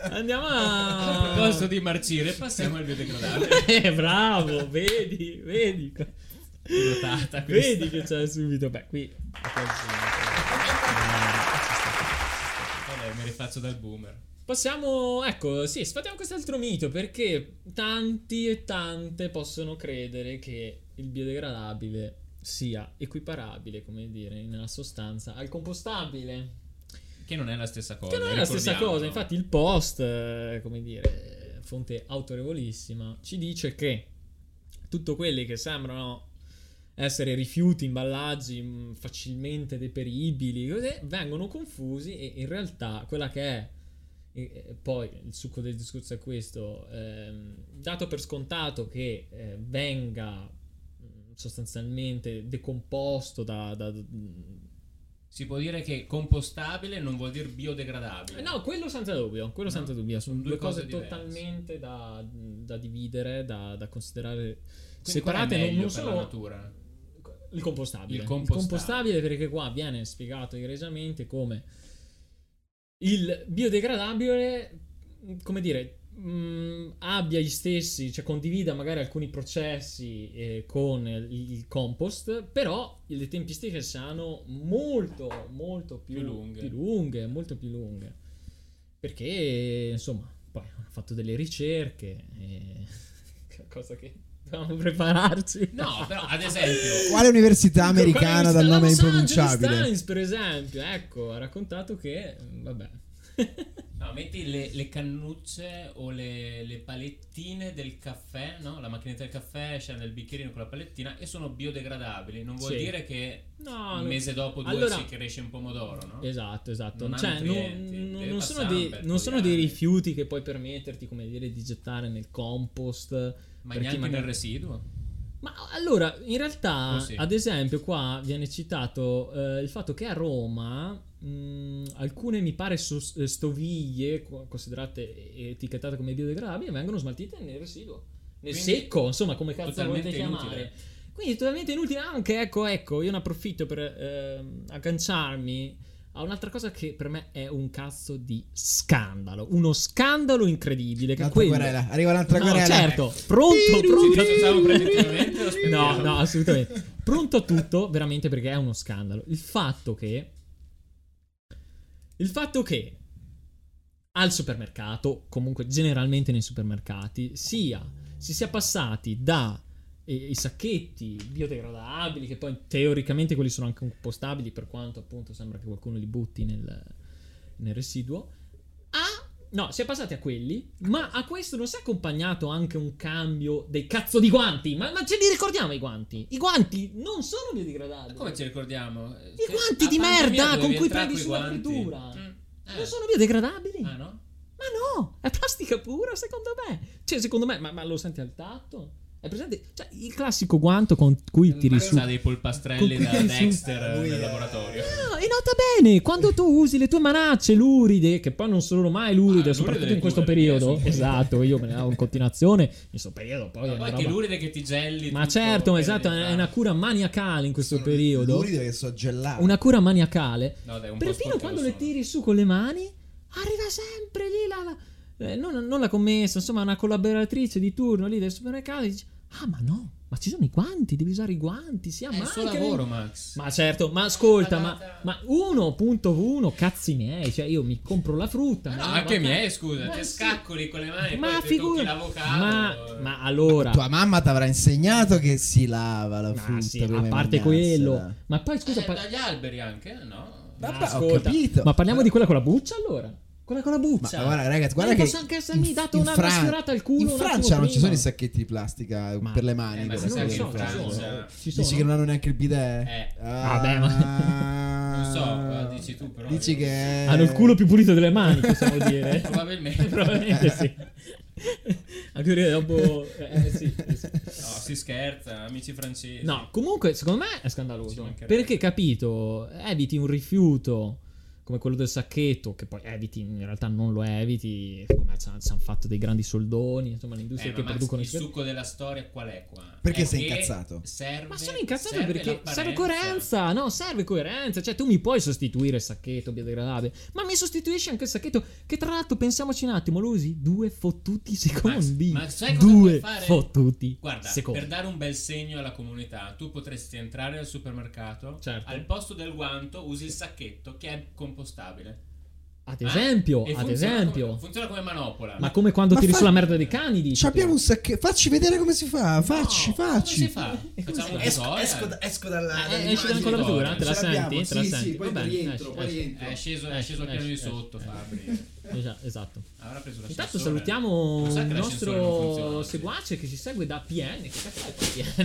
andiamo A a... proposito di marcire, passiamo al biodegradabile. Eh, bravo, vedi, vedi. Notata questa. Vedi che c'è subito. Beh, qui. Vabbè, mi rifaccio dal boomer. Possiamo, ecco, sì, sfatiamo quest'altro mito perché tanti e tante possono credere che il biodegradabile sia equiparabile, come dire, nella sostanza al compostabile. Che non è la stessa cosa. Che non è la stessa cosa, infatti il post, eh, come dire, fonte autorevolissima, ci dice che tutto quelli che sembrano essere rifiuti, imballaggi facilmente deperibili, così, vengono confusi e in realtà quella che è e- poi il succo del discorso è questo, ehm, dato per scontato che eh, venga mh, sostanzialmente decomposto da, da- Si può dire che compostabile non vuol dire biodegradabile. No, quello senza dubbio, quello No, senza dubbio, sono due due cose, cose totalmente da, da dividere, da, da considerare Quindi separate non, non sono la natura. il compostabile. Il compostabile. perché qua viene spiegato egregiamente come il biodegradabile, come dire, mh, abbia gli stessi, cioè condivida magari alcuni processi eh, con il, il compost, però le tempistiche siano molto, molto più, Più lunghe. più lunghe, molto più lunghe. Perché, insomma, poi hanno fatto delle ricerche e... cosa che dovevamo prepararci. No, però ad esempio, Quale università americana dal nome Los Angeles impronunciabile? Times, per esempio, ecco, ha raccontato che, vabbè. no, metti le, le cannucce o le, le palettine del caffè, no? La macchinetta del caffè scende nel bicchierino con la palettina e sono biodegradabili. Non vuol Sì. dire che No, un mese dopo due Allora- si cresce un pomodoro, no? Esatto, esatto. Non Cioè, non, non- sono, dei, non sono dei rifiuti che puoi permetterti, come dire, di gettare nel compost. Ma per chi neanche nel residuo. Ma allora, in realtà, Oh, sì. ad esempio, qua viene citato eh, il fatto che a Roma mh, alcune, mi pare, sos- eh, stoviglie co- considerate etichettate come biodegradabili vengono smaltite nel residuo, nel Quindi, secco, insomma, come cazzo lo totalmente volete chiamare. inutile. Quindi totalmente inutile anche, ecco, ecco, io ne approfitto per ehm, agganciarmi a un'altra cosa che per me è un cazzo di scandalo, uno scandalo incredibile che quello... querela. Arriva un'altra No, querela. certo, pronto, pronto. lo No, no, assolutamente. Pronto a tutto, veramente perché è uno scandalo. Il fatto che. Il fatto che al supermercato, comunque generalmente nei supermercati, sia si sia passati da eh, i sacchetti biodegradabili, che poi teoricamente quelli sono anche compostabili, per quanto appunto sembra che qualcuno li butti nel, nel residuo, a No, si è passati a quelli, ma a questo non si è accompagnato anche un cambio dei cazzo di guanti. Ma, ma ce li ricordiamo i guanti? I guanti non sono biodegradabili. Come ci ricordiamo? I guanti di merda con cui prendi sulla fritura. Non Non sono biodegradabili? Mm. Ah no? Ma no, è plastica pura secondo me. Cioè, secondo me, ma, ma lo senti al tatto? È presente? Cioè, il classico guanto con cui tiri su. sa dei polpastrelli da Dexter Lui nel è- laboratorio. No, e nota bene, quando tu usi le tue manacce luride, che poi non sono mai luride, Ah, soprattutto luride in questo periodo. Esatto, io me ne davo in continuazione. In questo periodo poi Ma poi roba- che luride che ti gelli Ma certo, esatto, è una cura maniacale in questo Sono periodo. luride che so gelato. Una cura maniacale. No, dai, un Perfino quando le sono. tiri su con le mani, arriva sempre lì la. la- eh, non, non la commessa, insomma, una collaboratrice di turno lì del supermercato. e Dice: Ah, ma no, ma ci sono i guanti, devi usare i guanti. Sia È il suo lavoro, Max. Ma certo, ma ascolta, ma, ma 1.1 cazzi miei, cioè io mi compro la frutta. No, anche vado a- miei, scusa, Ma ti sì. scaccoli con le mani, Ma poi ti figura- tocchi l'avocado. ma, ma allora, Tua mamma ti avrà insegnato che si lava la ma frutta. sì, a parte mangiarsela. quello, ma poi scusa, Eh, pa- dagli alberi anche, no? ma Vabbè, ho ascolta, capito. ma parliamo Però- di quella con la buccia allora? Quella con la Ma buccia. guarda, ragazzi, guarda Ma che posso anche essermi in- dato in una Fran- sfiorata al culo In Francia non ci sono i sacchetti di plastica Ma- per le mani. Eh, ma per si sa le che in cose. Francia- Ci Dici sono? che non hanno neanche il bidet? Eh. Ah. Vabbè, ma- Non so, eh, dici tu, però Dici io- che Hanno il culo più pulito delle mani, possiamo dire. Probabilmente. Probabilmente sì. Anche perché dopo... eh, sì, sì, sì. No, si scherza, amici francesi. No, comunque secondo me è Ci scandaloso. Perché capito, eviti un rifiuto come quello del sacchetto, che poi eviti, in realtà non lo eviti, come ci hanno fatto dei grandi soldoni, insomma, le Eh, che Max, producono il succo della storia qual è qua? Perché È sei incazzato? Serve, Ma sono incazzato serve perché l'apparenza. serve coerenza, no? Serve coerenza. Cioè, tu mi puoi sostituire il sacchetto biodegradabile, ma mi sostituisci anche il sacchetto. Che tra l'altro, pensiamoci un attimo, lo usi due fottuti secondi. ma sai cosa due puoi fare? fottuti Guarda, secondi. per dare un bel segno alla comunità, tu potresti entrare al supermercato, Certo. al posto del guanto usi il sacchetto che è compostabile. Ad esempio, e ad funziona esempio. come- funziona come manopola. Ma come quando Ma tiri fa- sulla merda dei cani, dici. Ci abbiamo un sacchetto. Facci vedere come si fa. Facci, No, facci. Come si fa? Facciamo? Esco, tutorial? esco, da- esco dalla. Eh, esci dalla? Te la senti? Te la sì, senti? Sì, poi Va bene, rientro, esci, poi rientro. È sceso, è Esci, sceso il piano di sotto. Fabri. Esa- Esatto. Avrà preso la Intanto salutiamo il nostro seguace che ci segue da PN. Che cazzo è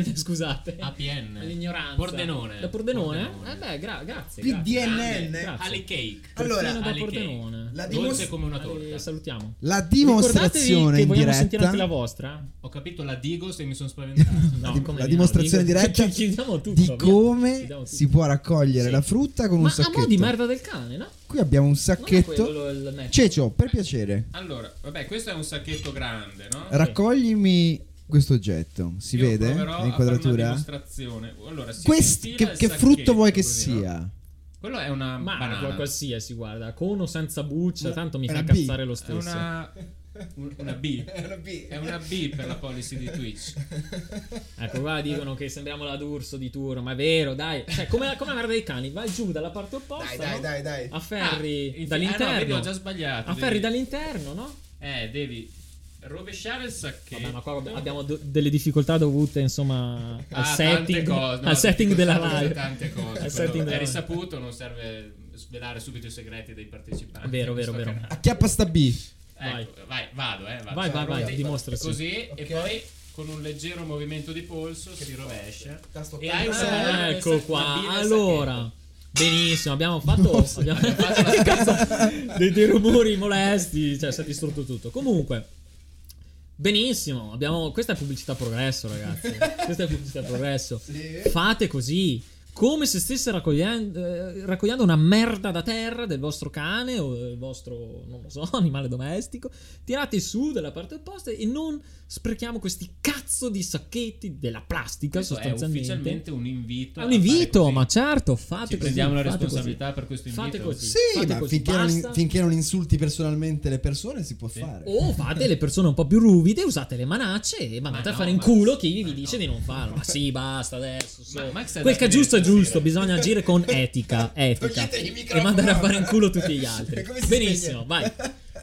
PN? Scusate. APN. L'ignoranza. Pordenone. Da Pordenone? Pordenone. Eh beh, gra- grazie. PDNN. Ali cake. Allora, da Pordenone. La dimostra- come una Eh, torta. salutiamo. La dimostrazione che in vogliamo sentire anche la diretta vostra. Ho capito la Digos e mi sono spaventato. No, la dimostrazione dico- diretta ci chiediamo tutto, di via. come si può raccogliere Sì. la frutta con un Ma a sacchetto. mo' di merda del cane, no? Qui abbiamo un è sacchetto. quello. Cecio, per piacere, Allora, vabbè, questo è un sacchetto grande, no? raccoglimi questo oggetto? Si Io vede una l'inquadratura? dimostrazione. Allora, si Quest- che, che frutto vuoi che così, no? sia? Quello è una Ma banana. qualsiasi, guarda, con o senza buccia, Una- tanto mi è fa una B. cazzare lo È stesso. una, un- una B. È una B. È una B per la policy di Twitch. Ecco, qua dicono che sembriamo la D'Urso di turno, ma è vero, dai. Cioè, come, come la merda dei cani, vai giù dalla parte opposta. Dai, dai, no? dai, dai. Afferri Ah, dall'interno. Ah, no, ho già sbagliato. Afferri devi- dall'interno, no? Eh, devi rovesciare il sacchetto. Vabbè, ma qua abbiamo do- delle difficoltà dovute, insomma, al Ah, setting, cose, no, al setting della live. Tante cose. Al Quello setting è risaputo, non serve svelare subito i segreti dei partecipanti. Vero, vero, vero. canale. Acchiappa sta B. Vai. Ecco, vai, vado, eh. Vado. Vai, vai, vai, Così- dimostraci. Così, Ok. e poi con un leggero movimento di polso si rovescia. Tasto E hai una nel Ecco qua, allora. Benissimo, abbiamo fatto, abbiamo fatto che dei, dei rumori molesti, cioè si è distrutto tutto. Comunque, benissimo, abbiamo, questa è pubblicità progresso ragazzi, questa è pubblicità progresso. Sì. Fate così, come se stesse raccogliendo, eh, raccogliendo una merda da terra del vostro cane o del vostro, non lo so, animale domestico. Tirate su dalla parte opposta e non sprechiamo questi cazzo di sacchetti della plastica Questo è sostanzialmente. ufficialmente un invito. È un invito, ma certo, fate Ci così. prendiamo la fate responsabilità così. per questo Fate invito. così. Sì, fate ma così, finché non, finché non insulti personalmente le persone si può fare. O fate le persone un po' più ruvide, usate le manacce e mandate Ma a no, fare in ma- culo chi vi ma dice no. di non farlo. Ma sì, basta adesso. so. Ma Max è Quel che è giusto è tenere giusto, bisogna agire con etica, etica. E mandare a fare in culo tutti gli altri. Benissimo, vai.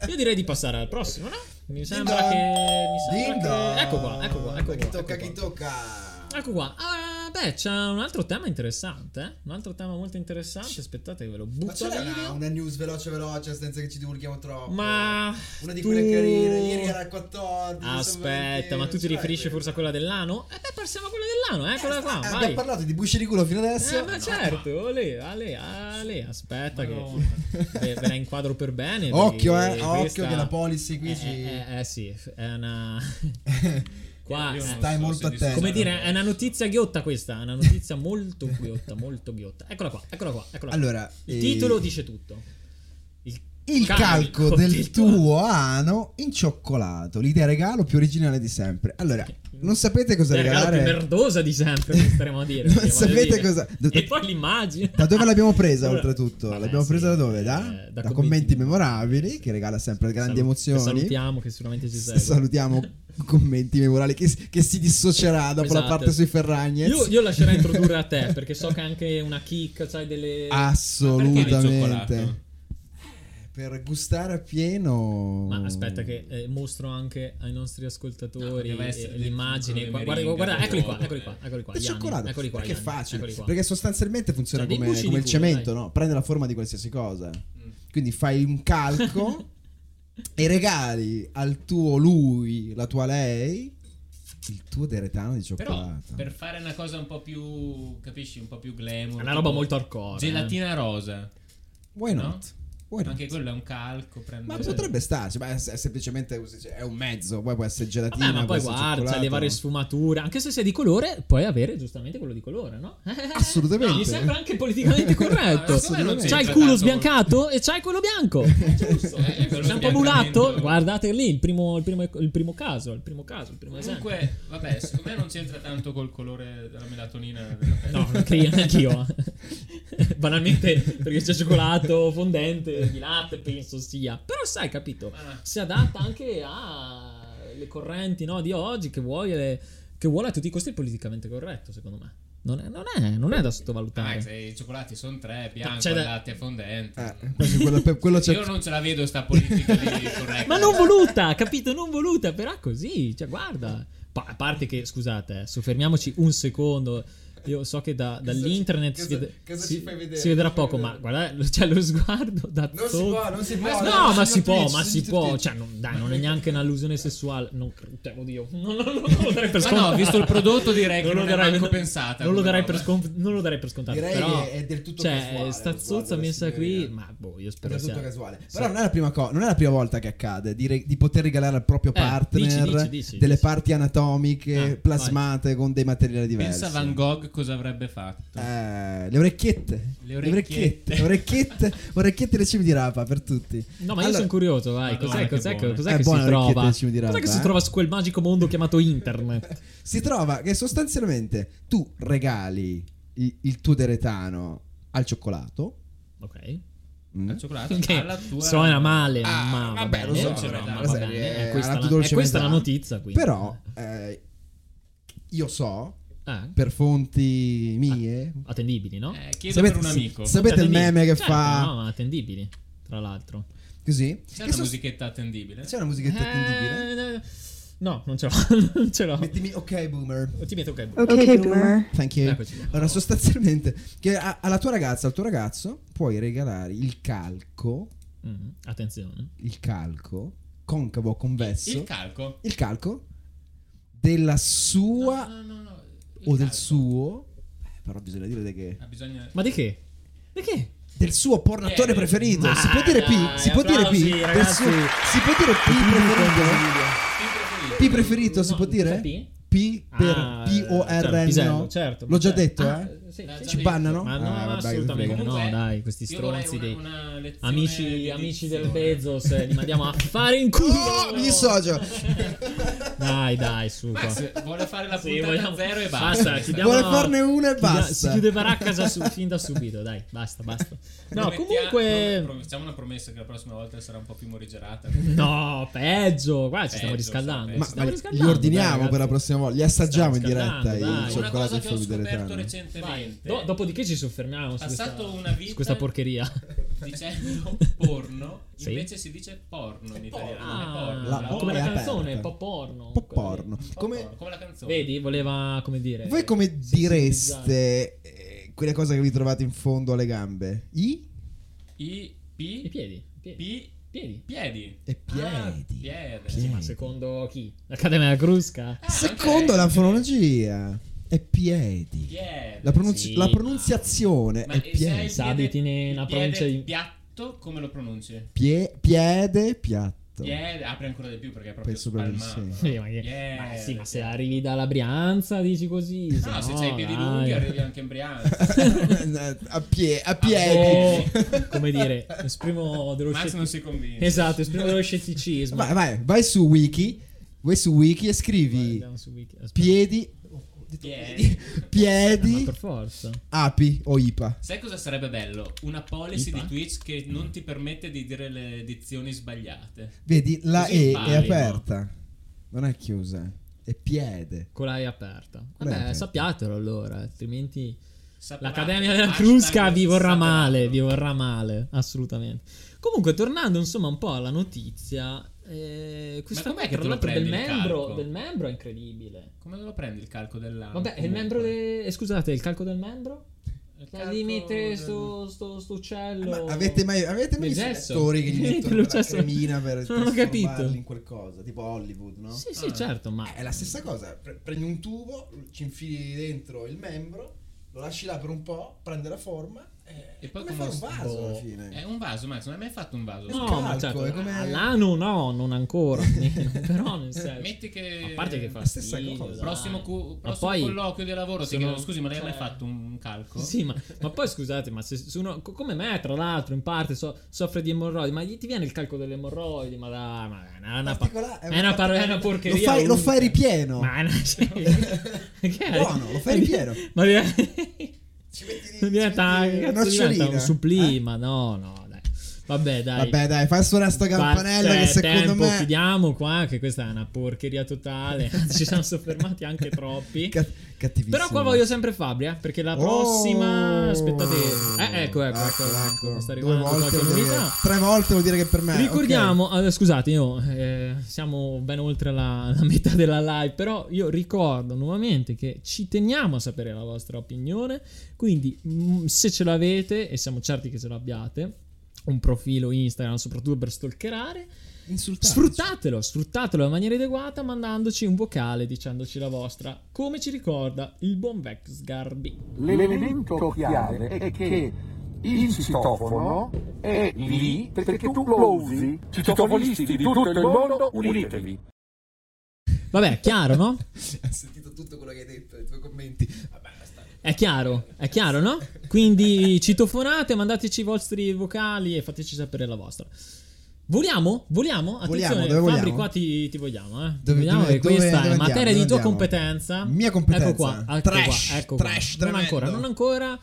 Io direi di passare al prossimo, no? Mi sembra Ding che. Mi sembra che... Ecco qua, ecco qua, ecco Chi qua. tocca, ecco chi qua. tocca. Ecco qua. Ah, beh, c'è un altro tema interessante. Eh? Un altro tema molto interessante. Aspettate che ve lo Ma butto c'è a una, news veloce veloce senza che ci divulghiamo troppo. Ma una di tu- quelle carine, ieri era il 14. Aspetta, ma tu ti riferisci forse a quella dell'ano? Eh beh, passiamo a quella dell'ano, eccola qua, Eh, vai. abbiamo parlato di busci di culo fino adesso. Eh, ma certo, olè, ale, ale, aspetta Madonna. che ve, ve la inquadro per bene. Occhio, eh, occhio questa- che la policy qui eh, ci... eh, eh, sì, è una... Qua, eh, Stai so molto attento. come dire, è una notizia ghiotta questa, è una notizia molto ghiotta, molto ghiotta. Eccola qua, eccola qua, eccola qua. Allora, Il eh, titolo dice tutto. Il calco carico del tuo ano incioccolato, l'idea regalo più originale di sempre. Allora, non sapete cosa È il regalo più regalare? merdosa di sempre, staremo a dire. Non sapete dire. cosa- E poi l'immagine. Da dove l'abbiamo presa oltretutto? vabbè, l'abbiamo sì, presa da dove? eh, Da, da da commenti memorabili, che regala sempre grandi Salu- emozioni. che salutiamo, che sicuramente ci segue. Salutiamo commenti memorabili che, che si dissocierà dopo la Esatto. parte sui Ferragnez. Io, io lascerei introdurre a te, perché so che anche una kick, sai, delle... Assolutamente. Per gustare a pieno. Ma aspetta che eh, mostro anche ai nostri ascoltatori No, eh, l'immagine. Guarda, guarda, di eccoli qua, eccoli eh. qua, eccoli qua. Anni, cioccolato. Eccoli qua, perché è facile. qua. Perché sostanzialmente funziona Cioè, come, come il culo, cemento, dai. no? Prende la forma di qualsiasi cosa. Mm. Quindi fai un calco e regali al tuo lui, la tua lei, il tuo deretano di Però cioccolato. per fare una cosa un po' più, capisci, un po' più glamour. È una roba molto hardcore. eh. Gelatina rosa. Why no? not? Why Anche quello è un calco. Prende... Ma potrebbe starci, ma è, è semplicemente è un mezzo, poi può essere gelatina, Vabbè, ma poi guarda, le varie sfumature. Anche se sei di colore, puoi avere giustamente quello di colore, no? Assolutamente. No, mi sembra anche politicamente corretto. C'hai il culo sbiancato e c'hai quello bianco. È giusto. Eh, quello un po' mulatto? Guardate lì il primo, il primo, il primo caso. Il primo caso, il primo esempio. Comunque, vabbè, secondo me non c'entra tanto col colore della melatonina della pelle. No, neanch'io. Banalmente perché c'è cioccolato fondente di latte, penso sia. Però sai, capito, Ah. si adatta anche alle correnti no, di oggi che vuole, le- che vuole a tutti i costi il politicamente corretto, secondo me. Non è, non è, non è da Ah, sottovalutare. se i cioccolati sono tre, bianco, c'è da- latte fondente. Eh, quello, per- quello c'è Io non ce la vedo sta politica lì corretta. Ma non voluta, capito? Non voluta, però così, cioè guarda. Pa- a parte che, scusate, eh, soffermiamoci un secondo. Io so che da- Cosa dall'internet si, cosa- vede- cosa si- vedere? si vedrà Cosa poco, ma guarda, c'è lo sguardo da Non si può, non si può. Ma No, ma si può, ma si può. Cioè, non, dai, non è neanche un'allusione sessuale. Non, cioè, oddio, non, non- non lo darei per Ma scontato. no, visto il prodotto direi che Non lo non è darei- manco pensata Non lo, darei per scon- non lo darei per scontato. Direi però, che è del tutto cioè, casuale sta lo zozza messa qui. Ma boh, io spero sia. casuale. Però non è, la prima co- non è la prima volta che accade di, poter regalare al proprio Eh, partner delle parti anatomiche Ah, plasmate con dei materiali diversi. Pensa Van Gogh cosa avrebbe fatto? Eh, le orecchiette. Le Le orecchiette. orecchiette. Le orecchiette. orecchiette del cime di rapa per tutti. No, ma io Allora- sono curioso, vai. Madonna, Cos'è, che cos'è, cos'è È che si trova? Cos'è rapa, che si eh? trova su quel magico mondo chiamato internet? Si trova che sostanzialmente tu regali i- il tuo deretano al cioccolato. Ok. mm, Al cioccolato Che alla tua suona male, Ah, ma va vabbè, lo so, però, no, ma la va serie bene. è È questa, la, è questa la notizia, quindi. Però eh, io so Eh, per fonti mie. attendibili, no? Eh, chiedo sapete per un amico. sapete il meme che Certo, fa No, ma attendibili, tra l'altro. così? C'è Che una sos- musichetta attendibile? C'è una musichetta attendibile? Eh, no, non ce l'ho. non ce l'ho. Mettimi ok boomer. Ti metto ok. Okay, boomer. Thank you. Allora, sostanzialmente, che a- alla tua ragazza, al tuo ragazzo, puoi regalare il calco, Mm, attenzione. il calco, concavo convesso, Il calco? il calco della sua No, no, no, no, il o del calco. suo, eh, però bisogna dire di che, bisogna... Ma di che? Di che? del suo pornatore Piede. preferito. Ma si può dire P? dai, Si può dire P? applausi, Del ragazzi. suo- si può dire P preferito? Preferito. P preferito si può dire? P? P per Ah, P-O-R-N. certo, certo, L'ho già detto, Ah, eh? Sì, sì. Ci bannano? Ma no, Ah, vabbè, assolutamente no, Comunque, dai, questi stronzi dei amici, di amici del. Bezos, eh, li mandiamo a fare in culo. Oh, mi dissocio. Dai, dai, su. qua. Max vuole fare la Sì, puntata vogliamo- zero e basta, basta. chiudiamo- Vuole farne una e Chiudia- basta. Si chiude Baracca su, fin da subito, dai, basta, basta. No, Promettia- comunque... Facciamo una promessa che la prossima volta sarà un po' più morigerata. No, peggio. Guarda, ci stiamo Peggio, riscaldando. sì, ci Ma, stiamo ma riscaldando, li ordiniamo dai, per la prossima volta. Li assaggiamo in diretta i dai. Una cioccolati cosa e che ho frutti scoperto Do- dopodiché ci soffermiamo su Passato questa, una vita su questa porcheria. dicendo porno, Sì. invece si dice porno in italiano. Ah, porno. La La O come la canzone, un po' porno. Po' porno. Come, la canzone. Vedi, voleva, come dire... voi come direste eh, quelle cose che vi trovate in fondo alle gambe? I I, P, I piedi. piedi. P, piedi. piedi. e Ah, piedi. Piedi. Ma secondo chi? L'Accademia della Crusca? Ah, Secondo ok. la fonologia è piedi. Piede. La, pronunci- Sì. la pronunziazione Ma è se piedi. piede- Sa, abiti nella provincia di- piatto, come lo pronunci? Pie- piede, piatto. Piede, apri ancora di più perché è proprio Penso proprio sì. Sì, ma, che- Piede. ma sì, ma se arrivi dalla Brianza dici così. No, se no, se no, c'hai i piedi dai. lunghi arrivi anche in Brianza. a, pie- a piedi. Oh, come dire, esprimo dello Max non scetticismo. si convince. Esatto, esprimo dello scetticismo. Vai, vai, vai su Wiki. Vai su Wiki e scrivi Andiamo su Wiki. Aspetta. piedi. Piedi. Piedi. per forza. Api o IPA. Sai cosa sarebbe bello? Una policy Ipa? di Twitch che non ti permette di dire le dizioni sbagliate. Vedi, la Così E impari, è no? aperta. Non è chiusa. È piede. Con aperta. L'A è Vabbè, aperta. sappiatelo allora, altrimenti Sapevate? l'Accademia della Crusca vi vorrà male, vi vorrà male, assolutamente. Comunque, tornando insomma un po' alla notizia, eh, questa com'è che tra te lo del prendi il membro, calco? del membro è incredibile. Come lo prendi il calco dell'anno? Vabbè, è il membro de... eh, scusate, il calco del membro? Il calco mettere del- sto, sto, sto uccello. Ma avete mai, avete mai Del visto gli attori che gli mettono gesso. cremina per Non ho capito. in qualcosa? Tipo Hollywood, no? Sì, sì, Ah. certo, ma È la stessa cosa. Pre- prendi un tubo, ci infili dentro il membro, lo lasci là per un po', prende la forma e, E poi come come un vaso boh. alla fine. È un vaso, Max, non hai mai fatto un vaso? No, calco, ma certo, è come- all'anno no, non ancora, però nel senso. Metti che... A parte che fa la stessa cosa. Prossimo, cu- prossimo poi colloquio di lavoro ti sono- chiedono scusi ma lei ha mai cioè- fatto un calco? Sì, ma, ma poi scusate, ma se uno co- come me, tra l'altro, in parte so- soffre di emorroidi, ma gli ti viene il calco delle emorroidi, ma dai, ma è una, pa- Particolare- è una, par- è una porcheria. Lo fai, lo fai ripieno. Ma è una- sì. È? Buono, lo fai ripieno. Ma Ci metti lì- diventa, ci metti cazzo diventa un supplì, ma no, no. Vabbè, dai. Vabbè, dai, fai suonare sto campanello Basta, che secondo tempo, me chiudiamo qua che questa è una porcheria totale. Ci siamo soffermati anche troppi. Ca- cattivissimo. Però qua voglio sempre Fabri, eh, perché la prossima. Oh! Aspettate. Eh, ecco, ecco, ecco. ecco. Sta Due arrivando volte qualche dire- tre volte vuol dire che per me. Ricordiamo, eh, scusate, io eh, siamo ben oltre la, la metà della live, però io ricordo nuovamente che ci teniamo a sapere la vostra opinione, quindi mm, se ce l'avete, e siamo certi che ce l'abbiate, un profilo Instagram soprattutto per stalkerare, sfruttatelo, sfruttatelo in maniera adeguata mandandoci un vocale dicendoci la vostra, come ci ricorda il buon Vex Garbi. L'elemento chiave è che il citofono è lì perché tu lo usi. Citofonisti di tutto il mondo, unitevi. Vabbè, chiaro, no? Ha sentito tutto quello che hai detto, i tuoi commenti. Vabbè. È chiaro, è chiaro, no? Quindi citofonate, mandateci i vostri vocali e fateci sapere la vostra. Voliamo? Voliamo? Attenzione, dove Fabri, vogliamo? qua ti, ti vogliamo, eh. Dove- vogliamo dove- questa dove- è materia di tua competenza. Mia competenza. Ecco qua, ecco Trash, qua, ecco trash qua. Non ancora, non ancora.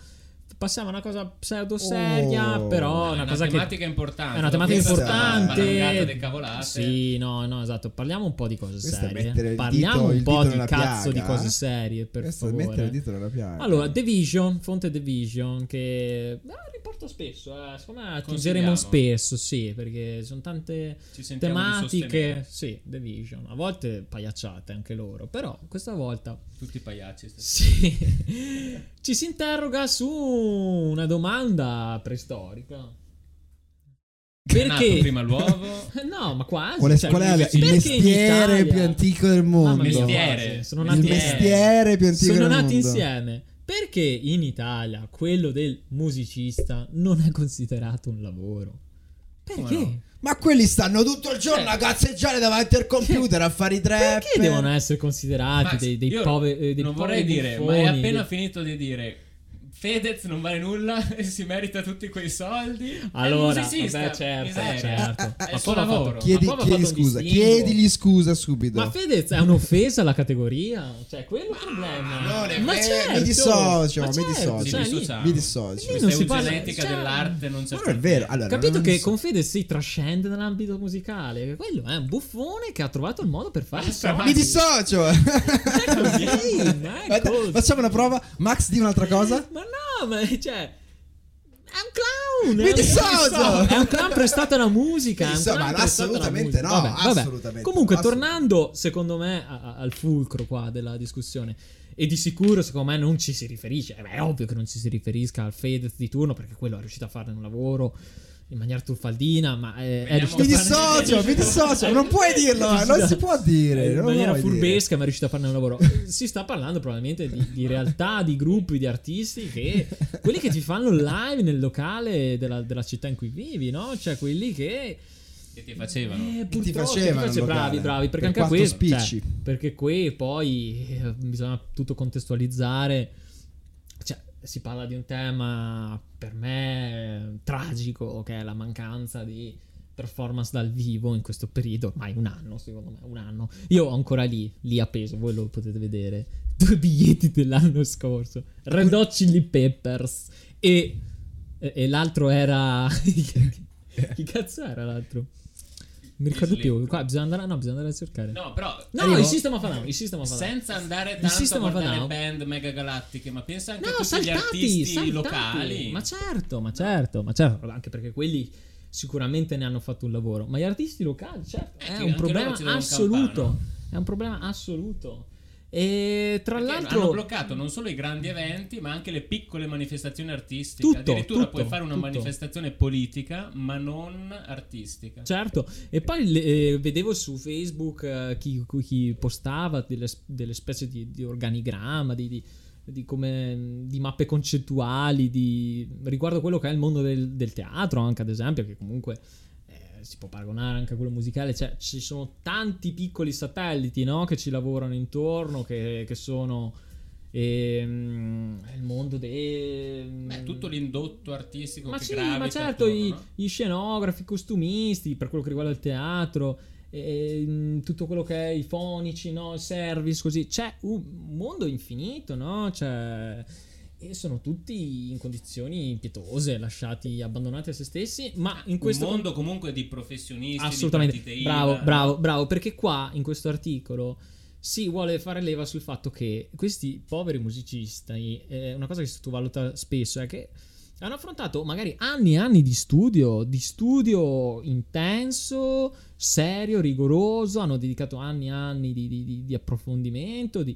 Passiamo a una cosa pseudo seria, Oh. però una, una cosa che tematica importante. è una tematica importante. Sì, no, no, esatto. Parliamo un po' di cose Questo serie. Parliamo dito- un po' di cazzo piaga, di cose eh? serie, per Questo favore. mettere il dito nella piaga. Allora, The Vision, fonte The Vision, che beh, riporto spesso, eh. secondo me Consigliamo. attingeremo spesso, sì, perché sono tante Ci sentiamo di tematiche, sì, The Vision, a volte pagliacciate anche loro, però questa volta Tutti pagliacci. stasera. sì, ci si interroga su una domanda preistorica. È nato Perché? prima l'uovo. No, ma quasi. Qual è, cioè, qual è il in mestiere più antico del mondo? Mia, Mestiere. Sono Il nati il Mestiere. più antico sono del nati mondo. insieme. Perché in Italia quello del musicista non è considerato un lavoro? Perché? No? Ma quelli stanno tutto il giorno Eh. a cazzeggiare davanti al computer a fare i trap. Perché devono essere considerati Max, dei, dei poveri eh, non vorrei dire, ma buffoni, hai appena dei- finito di dire Fedez non vale nulla e si merita tutti quei soldi. Allora, vabbè, certo, miseria. certo. È Ma il suo poi ha fatto- lavoro. Chiedi, Ma chiedi scusa, chiedigli scusa subito. Ma Fedez è un'offesa alla categoria? Cioè, quello è il problema. non ma certo, mi dissocio, ma mi certo, dissocio. cioè. Mi dissocio. Lì non Questa si parla- eugenetica cioè- dell'arte non c'è Ma non è vero. Allora, Capito che con Fedez si trascende nell'ambito musicale. Quello è un buffone che ha trovato il modo per fare Basta. Mi dissocio. È così, è così. Facciamo una prova. Max, di un'altra cosa. Ma no, ma cioè. È un clown! È un- dissocio! È un clown prestato alla musica. Mi è un dissocio, clown ma prestato alla assolutamente no, Vabbè, vabbè. assolutamente Comunque, no, tornando, secondo me, a- a- al fulcro qua della discussione. E di sicuro, secondo me, non ci si riferisce. eh, beh, È ovvio che non ci si riferisca al Fedez di turno, perché quello è riuscito a fare un lavoro in maniera truffaldina. Ma è, è riuscito Mi dissocio, mi dissocio. Non puoi dirlo, eh, non si può dire. in maniera puoi dire. furbesca, ma è riuscito a farne un lavoro. Si sta parlando probabilmente di, di realtà, di gruppi, di artisti che quelli che ti fanno live nel locale della, della città in cui vivi, no? Cioè quelli che Che ti facevano. eh, Ti facevano ti face- il bravi, bravi, perché Per anche questo cioè, perché qui poi eh, bisogna tutto contestualizzare. Si parla di un tema per me tragico, che è la mancanza di performance dal vivo in questo periodo, ormai un anno secondo me, un anno. Io ho ancora lì, lì appeso, voi lo potete vedere, due biglietti dell'anno scorso, Red Hot Chili Peppers e, e, e l'altro era... Chi cazzo era l'altro? Mi ricordo più, qua bisogna andare, no, bisogna andare a cercare. No, però No, Arrivo? il sistema fa down, il sistema fa down. senza andare tanto a a guardare Down. band mega galattiche, ma pensa anche a No, tutti saltati, gli artisti saltati. locali. Ma certo, ma certo, ma certo, anche perché quelli sicuramente ne hanno fatto un lavoro. Ma gli artisti locali, certo, Eh, è un problema assoluto. È un problema assoluto. E tra Perché l'altro hanno bloccato non solo i grandi eventi, ma anche le piccole manifestazioni artistiche. Tutto, Addirittura tutto, puoi fare una tutto. manifestazione politica, ma non artistica. Certo, e poi eh, vedevo su Facebook eh, chi, chi postava delle, delle specie di, di organigramma, di, di- di come, di mappe concettuali di, riguardo quello che è il mondo del, del teatro, anche ad esempio, che comunque si può paragonare anche a quello musicale. Cioè, ci sono tanti piccoli satelliti no, che ci lavorano intorno, che, che sono ehm, il mondo dei... Beh, tutto l'indotto artistico Ma che sì, ma certo, attorno, i- no? gli scenografi, i costumisti, per quello che riguarda il teatro, ehm, tutto quello che è i fonici, no? il service, così. C'è un mondo infinito, no? Cioè, e sono tutti in condizioni pietose, lasciati, abbandonati a se stessi, ma in questo un mondo comunque di professionisti, Assolutamente. di Bravo, bravo, bravo. Perché qua in questo articolo si vuole fare leva sul fatto che questi poveri musicisti, eh, una cosa che si sottovaluta spesso è che hanno affrontato magari anni e anni di studio, di studio intenso, serio, rigoroso, hanno dedicato anni e anni di, di- di- di approfondimento, di,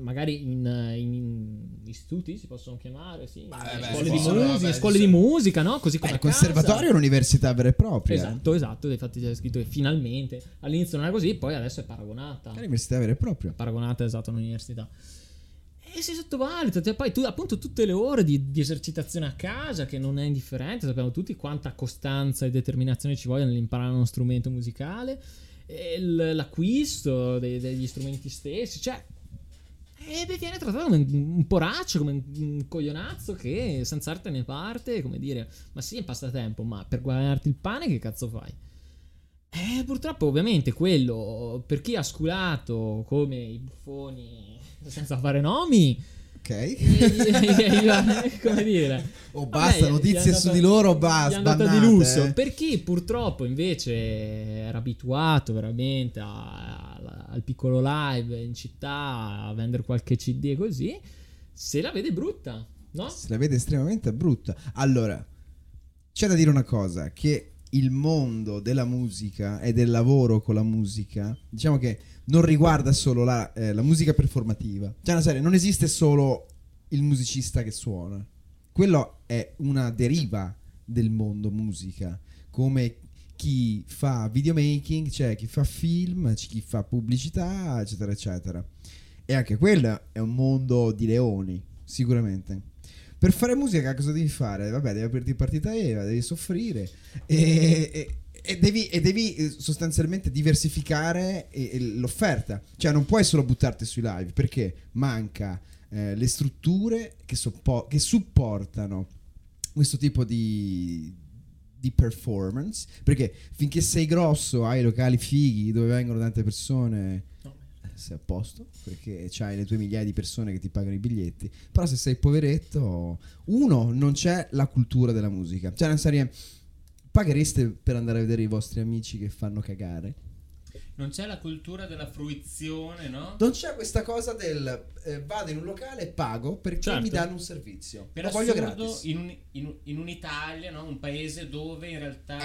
magari in, in istituti si possono chiamare, sì, Beh, beh, scuole, di, possono, musica, vabbè, scuole sì. di musica, no? Così come il conservatorio è un'università vera e propria. Esatto, esatto, infatti c'è scritto che finalmente all'inizio non era così, poi adesso è paragonata. È un'università vera e propria. Paragonata esatto un'università. E si sottovaluta, cioè, poi tu, appunto tutte le ore di, di esercitazione a casa, che non è indifferente, sappiamo tutti quanta costanza e determinazione ci voglia nell'imparare uno strumento musicale, l'acquisto degli strumenti stessi, cioè E beh, viene trattato come un, poraccio, come un, coglionazzo che senza arte ne parte, come dire, ma sì, è passatempo, ma per guadagnarti il pane che cazzo fai? Eh, purtroppo, ovviamente, quello per chi ha sculato come i buffoni senza fare nomi. Ok. come dire, Oh, basta, Vabbè, notizie andata- su di loro, basta. è andata di lusso. Per chi purtroppo invece era abituato veramente a- al piccolo live in città a vendere qualche CD e così, se la vede brutta, no? Se la vede estremamente brutta. Allora, c'è da dire una cosa, che il mondo della musica e del lavoro con la musica, diciamo che non riguarda solo la, eh, la musica performativa. Cioè, una serie, non esiste solo il musicista che suona. Quello è una deriva del mondo musica, come chi fa videomaking, c'è chi fa film, c'è chi fa pubblicità, eccetera, eccetera. E anche quello è un mondo di leoni, sicuramente. Per fare musica cosa devi fare? Vabbè, devi aprirti partita EVA, devi soffrire e, e- e devi, e devi, eh, sostanzialmente diversificare l'offerta. Cioè non puoi solo buttarti sui live perché manca eh, le strutture che, soppo- che supportano questo tipo di, di performance. Perché finché sei grosso, hai locali fighi dove vengono tante persone, No. sei a posto perché c'hai le tue migliaia di persone che ti pagano i biglietti. Però se sei poveretto, uno, non c'è la cultura della musica. Cioè, una serie. Paghereste per andare a vedere i vostri amici che fanno cagare? Non c'è la cultura della fruizione, no? Non c'è questa cosa del eh, vado in un locale e pago perché Certo. mi danno un servizio. Per Lo voglio assurdo, gratis. in, un- in- in un'Italia, no? un paese dove in realtà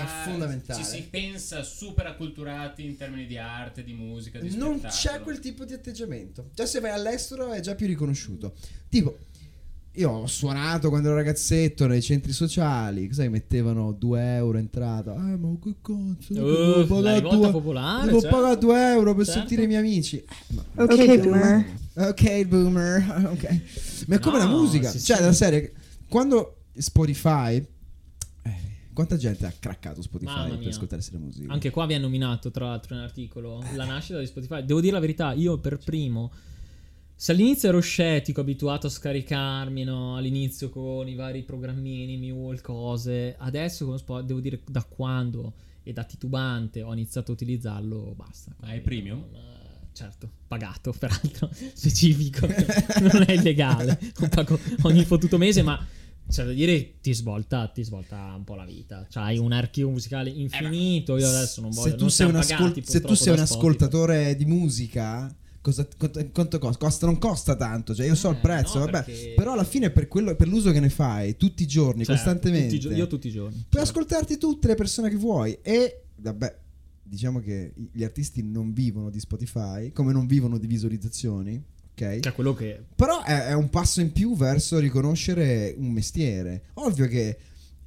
ci si pensa super acculturati in termini di arte, di musica, di Non spettacolo. c'è quel tipo di atteggiamento. Già se vai all'estero è già più riconosciuto. Tipo, io ho suonato quando ero ragazzetto nei centri sociali. Sai, mettevano 2 euro entrata. Eh, ma che cazzo? Uh, devo la pagare rivolta due- popolare, Devo certo. pagare 2 euro per Certo. sentire i miei amici. Eh, ma- Ok, boomer. Ok, boomer. Ok. Ma è come No, la musica. sì, cioè, sì. la serie. Quando Spotify. eh, quanta gente ha craccato Spotify per mia. ascoltarsi la musica? Anche qua vi ha nominato, tra l'altro, in un articolo la nascita di Spotify. Devo dire la verità, io per primo. Se all'inizio ero scettico, abituato a scaricarmi, no? All'inizio con i vari programmini, Mule, cose. Adesso con Spotify, devo dire da quando e da titubante ho iniziato a utilizzarlo, basta. Ma è premium? Non, eh, certo, pagato peraltro, specifico, non è illegale. Pago ogni fottuto mese, ma c'è da dire ti svolta, ti svolta un po' la vita. C'hai un archivio musicale infinito. Io adesso non voglio. se tu non sei, un, ascol- se tu sei un ascoltatore di musica, cosa, quanto, costa? Costa- Non costa tanto, cioè io so il Eh, prezzo, no, vabbè, perché- però alla fine per, quello- per l'uso che ne fai tutti i giorni, Cioè, costantemente, tutti io tutti i giorni. puoi Certo. ascoltarti tutte le persone che vuoi e, vabbè, diciamo che gli artisti non vivono di Spotify, come non vivono di visualizzazioni, ok? Che è quello che. Però è, è un passo in più verso riconoscere un mestiere. Ovvio che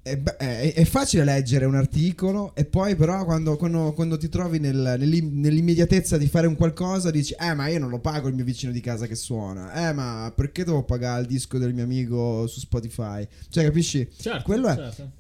è, è- è facile leggere un articolo e poi però quando, quando- quando ti trovi nel- nell'im- nell'immediatezza di fare un qualcosa dici eh ma io non lo pago il mio vicino di casa che suona. Eh ma perché devo pagare il disco del mio amico su Spotify? Cioè capisci? Certo, Quello è- certo.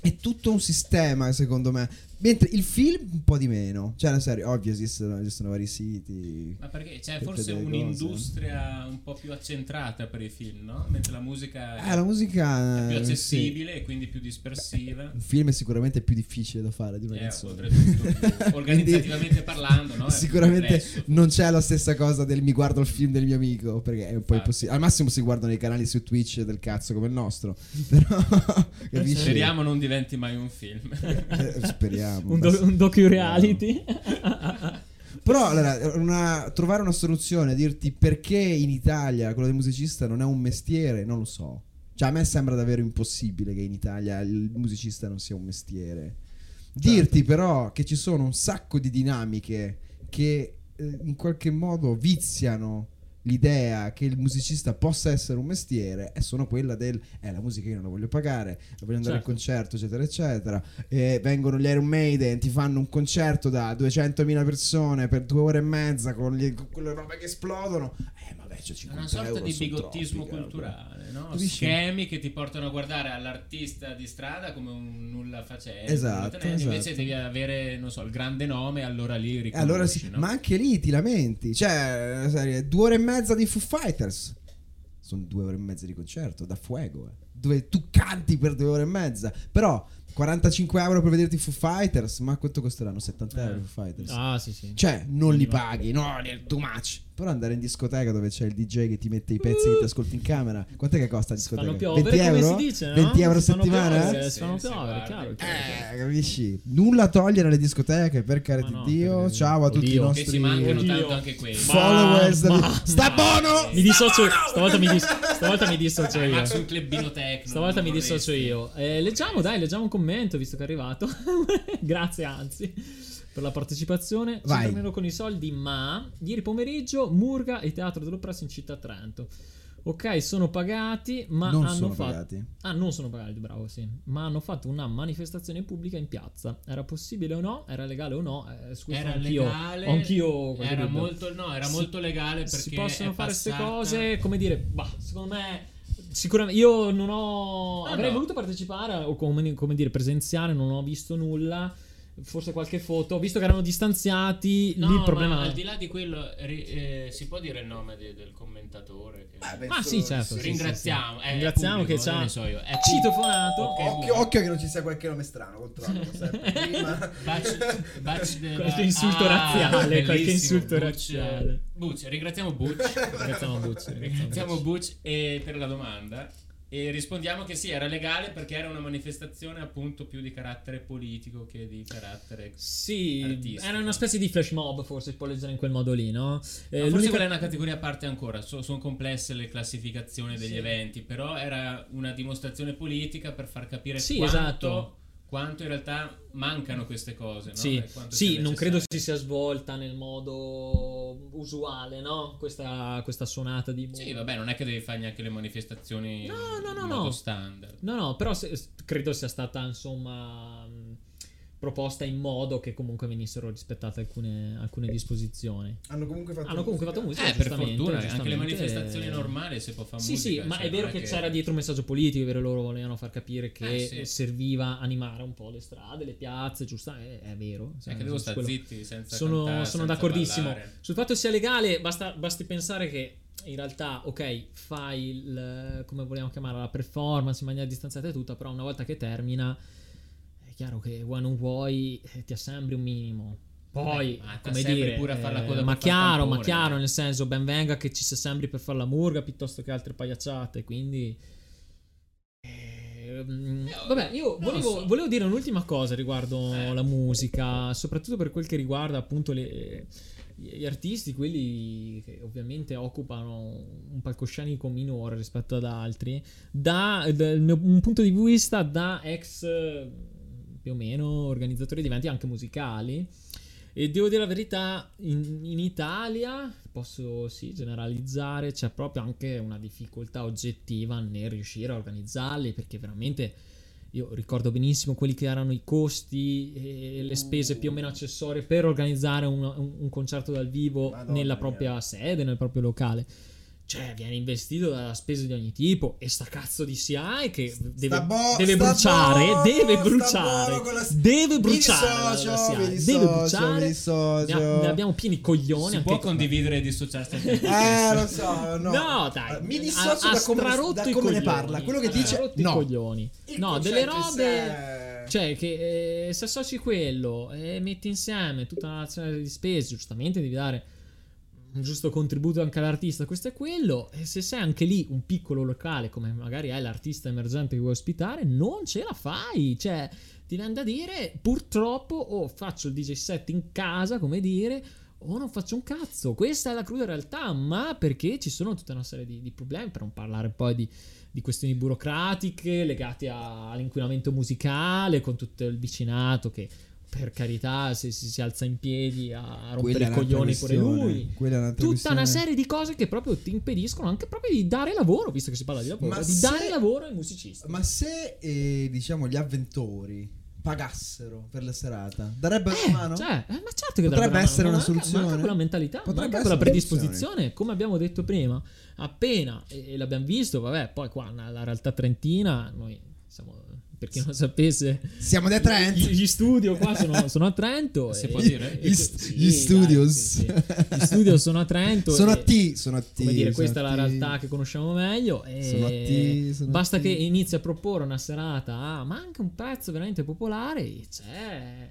È tutto un sistema secondo me. Mentre il film un po' di meno. Cioè la serie, ovvio esistono, esistono vari siti. Ma perché c'è Per forse un'industria un po' più accentrata per i film, no? Mentre la musica Eh, la musica è più eh, sì. accessibile e quindi più dispersiva. Un film è sicuramente più difficile da fare di una Eh, canzone. organizzativamente parlando, no? È Sicuramente non c'è la stessa cosa del mi guardo il film del mio amico, perché è un po' Ah. impossibile. Al massimo si guardano i canali su Twitch del cazzo come il nostro. Però capisci? Speriamo non diventi mai un film. Eh, speriamo. Un, do- un docu-reality. Però allora, una- trovare una soluzione, dirti perché in Italia quello del musicista non è un mestiere, non lo so. Cioè a me sembra davvero impossibile che in Italia il musicista non sia un mestiere. Dirti però che ci sono un sacco di dinamiche che eh, in qualche modo viziano l'idea che il musicista possa essere un mestiere e sono quella del eh la musica io non la voglio pagare voglio andare Certo. al concerto eccetera eccetera e vengono gli Iron Maiden ti fanno un concerto da 200.000 persone per due ore e mezza con, gli- con quelle robe che esplodono eh vabbè, c'è È 50 una sorta di bigottismo troppi, culturale, no? Capisci? Schemi che ti portano a guardare all'artista di strada come un nulla facente. Esatto, Invece esatto. devi avere, non so, il grande nome, allora lì Eh, riconosci, allora sì, no? ma anche lì ti lamenti. Cioè, la serie, due ore e mezza di Foo Fighters. Sono due ore e mezza di concerto, da fuego. eh. Dove tu canti per due ore e mezza. Però 45 euro per vederti Foo Fighters. Ma quanto costeranno? 70 euro Eh. Foo Fighters. Ah, sì, sì. Cioè, non li paghi, no, è too much. Però andare in discoteca dove c'è il DJ che ti mette i pezzi che ti ascolti in camera. Quant'è che costa la discoteca? fanno piovere 20 come euro? si dice, no? 20 euro a settimana? piovere, Sì, fanno sì, piovere, guarda. chiaro, chiaro, chiaro. Eh, capisci? Nulla togliere alle discoteche, per carità Ma no, di Dio. Ciao a tutti Oddio. i Che nostri ci mancano Oddio. tanto anche quelli. followers. Ma- ma- Sta ma- buono! Mi dissocio, stavolta mi, dis- stavolta mi dissocio io. Max un clubino tecno. Stavolta mi dissocio io. Eh, leggiamo, dai, leggiamo un commento visto che è arrivato. Grazie, anzi, per la partecipazione. Ci Vai. termino con i soldi, ma ieri pomeriggio Murga e Teatro dell'Opera in città Trento. Ok, sono pagati, ma non hanno sono fatto pagati. Ah, non sono pagati, bravo, sì. Ma hanno fatto una manifestazione pubblica in piazza. Era possibile o no? Era legale o no? Eh, scusa, Era anch'io, legale. anch'io era dubbio. molto, no, era Si- molto legale perché si possono è fare queste cose, come dire, bah, secondo me sicuramente io non ho No, avrei no. voluto partecipare o come, come dire presenziare, non ho visto nulla. Forse qualche foto, ho visto che erano distanziati, No, lì il problema ma al di là di quello, ri- eh, si può dire il nome de- del commentatore? Che... Eh, beh, Ah, sì, certo, sì, sì, Ringraziamo, sì. è Ringraziamo pubblico, che ci ha non ne so io. È citofonato. Ok, Occhio, occhio che non ci sia qualche nome strano. Baci- baci della- Qualche insulto razziale, qualche insulto Butch. razziale. Butch, ringraziamo Butch. Ringraziamo Butch, ringraziamo Butch e per la domanda. E rispondiamo che sì, era legale perché era una manifestazione appunto più di carattere politico che di carattere... Sì, Artistico. era una specie di flash mob, forse si può leggere in quel modo lì, no? Eh, forse quella è una categoria a parte ancora, so- sono complesse le classificazioni degli Sì. eventi, però era una dimostrazione politica per far capire Sì, quanto, esatto. Quanto in realtà mancano queste cose. No? Sì, sì non credo si sia svolta nel modo usuale, no? Questa, questa suonata di... Sì, vabbè, non è che devi fare neanche le manifestazioni No, no, no, no. standard. No, no, però se- credo sia stata, insomma, proposta in modo che comunque venissero rispettate alcune, alcune disposizioni. Hanno comunque fatto Hanno comunque fatto musica, Eh, per giustamente, fortuna, anche le manifestazioni normali si può fare Sì, musica. sì, ma cioè, è vero non che, c'era dietro un messaggio politico, è vero, loro volevano far capire che Eh, sì. serviva animare un po' le strade, le piazze, giusto? È, è vero. È cioè, che devo su stare zitti senza sono, cantare, sono senza d'accordissimo. ballare. Sul fatto che sia legale, basta, basti pensare che in realtà, ok, fai il, come vogliamo chiamarla, la performance in maniera distanziata e tutta, però una volta che termina, è chiaro che vuoi o non vuoi, eh, ti assembri un minimo. Poi, Eh, ma come dire, pure a far la eh, coda ma per far chiaro, ma chiaro, eh. nel senso, ben venga che ci si assembri per fare la murga piuttosto che altre pagliacciate, quindi... Ehm, Vabbè, io volevo, so. volevo dire un'ultima cosa riguardo Eh. la musica, soprattutto per quel che riguarda appunto le- gli artisti, quelli che ovviamente occupano un palcoscenico minore rispetto ad altri, da, mio un punto di vista da ex eh, più o meno organizzatori di eventi anche musicali. E devo dire la verità, in, in Italia posso sì generalizzare, c'è proprio anche una difficoltà oggettiva nel riuscire a organizzarli perché veramente io ricordo benissimo quelli che erano i costi e le spese più o meno accessorie per organizzare un, un- un concerto dal vivo Madonna nella mia. propria sede, nel proprio locale. Cioè, viene investito da spese di ogni tipo. E sta cazzo di CI che deve, bo- deve bruciare. buono, deve bruciare. la- Deve bruciare. dissocio, CI, mi deve bruciare. mi dissocio. Ne, ne abbiamo pieni coglioni. Si anche può condividere e dissociarsi Eh, lo so, no. No, dai. Mi dissocio ha da come, da i come ne coglioni. parla. Quello che Ha dice strarotto i no. coglioni. Il No, delle robe. sé- Cioè, che eh, se associ quello e metti insieme tutta una nazione di spese, giustamente devi dare un giusto contributo anche all'artista, questo è quello. E se sei anche lì un piccolo locale, come magari hai l'artista emergente che vuoi ospitare, non ce la fai. Cioè, ti viene da dire, purtroppo, o faccio il DJ set in casa, come dire, o non faccio un cazzo. Questa è la cruda realtà, ma perché ci sono tutta una serie di, di problemi, per non parlare poi di, di questioni burocratiche legate a- all'inquinamento musicale, con tutto il vicinato che... Per carità, se si, si alza in piedi a rompere Quella è i un'altra coglioni pure lui un'altra tutta questione. una serie di cose che proprio ti impediscono anche proprio di dare lavoro, visto che si parla di lavoro, Ma di se- dare lavoro ai musicisti. Ma se eh, diciamo gli avventori pagassero per la serata? Darebbero Eh, una mano? cioè, eh, ma certo che Potrebbe essere mano, una ma manca- soluzione. Manca quella mentalità, Potrebbe manca quella una predisposizione, come abbiamo detto prima. Appena, e, e l'abbiamo visto, vabbè, poi qua nella realtà trentina, noi siamo, per chi non sapesse, Siamo da Trent. gli, gli studio qua sono, sono a Trento. Si e- può dire? e- Gli, sì, st- gli dai, studios. sì, sì. Gli studio sono a Trento. sono e- a T, sono a T. come dire, questa è a la realtà che conosciamo meglio. E Sono a T, sono a basta T. che inizi a proporre una serata, a- ma anche un prezzo veramente popolare, c'è.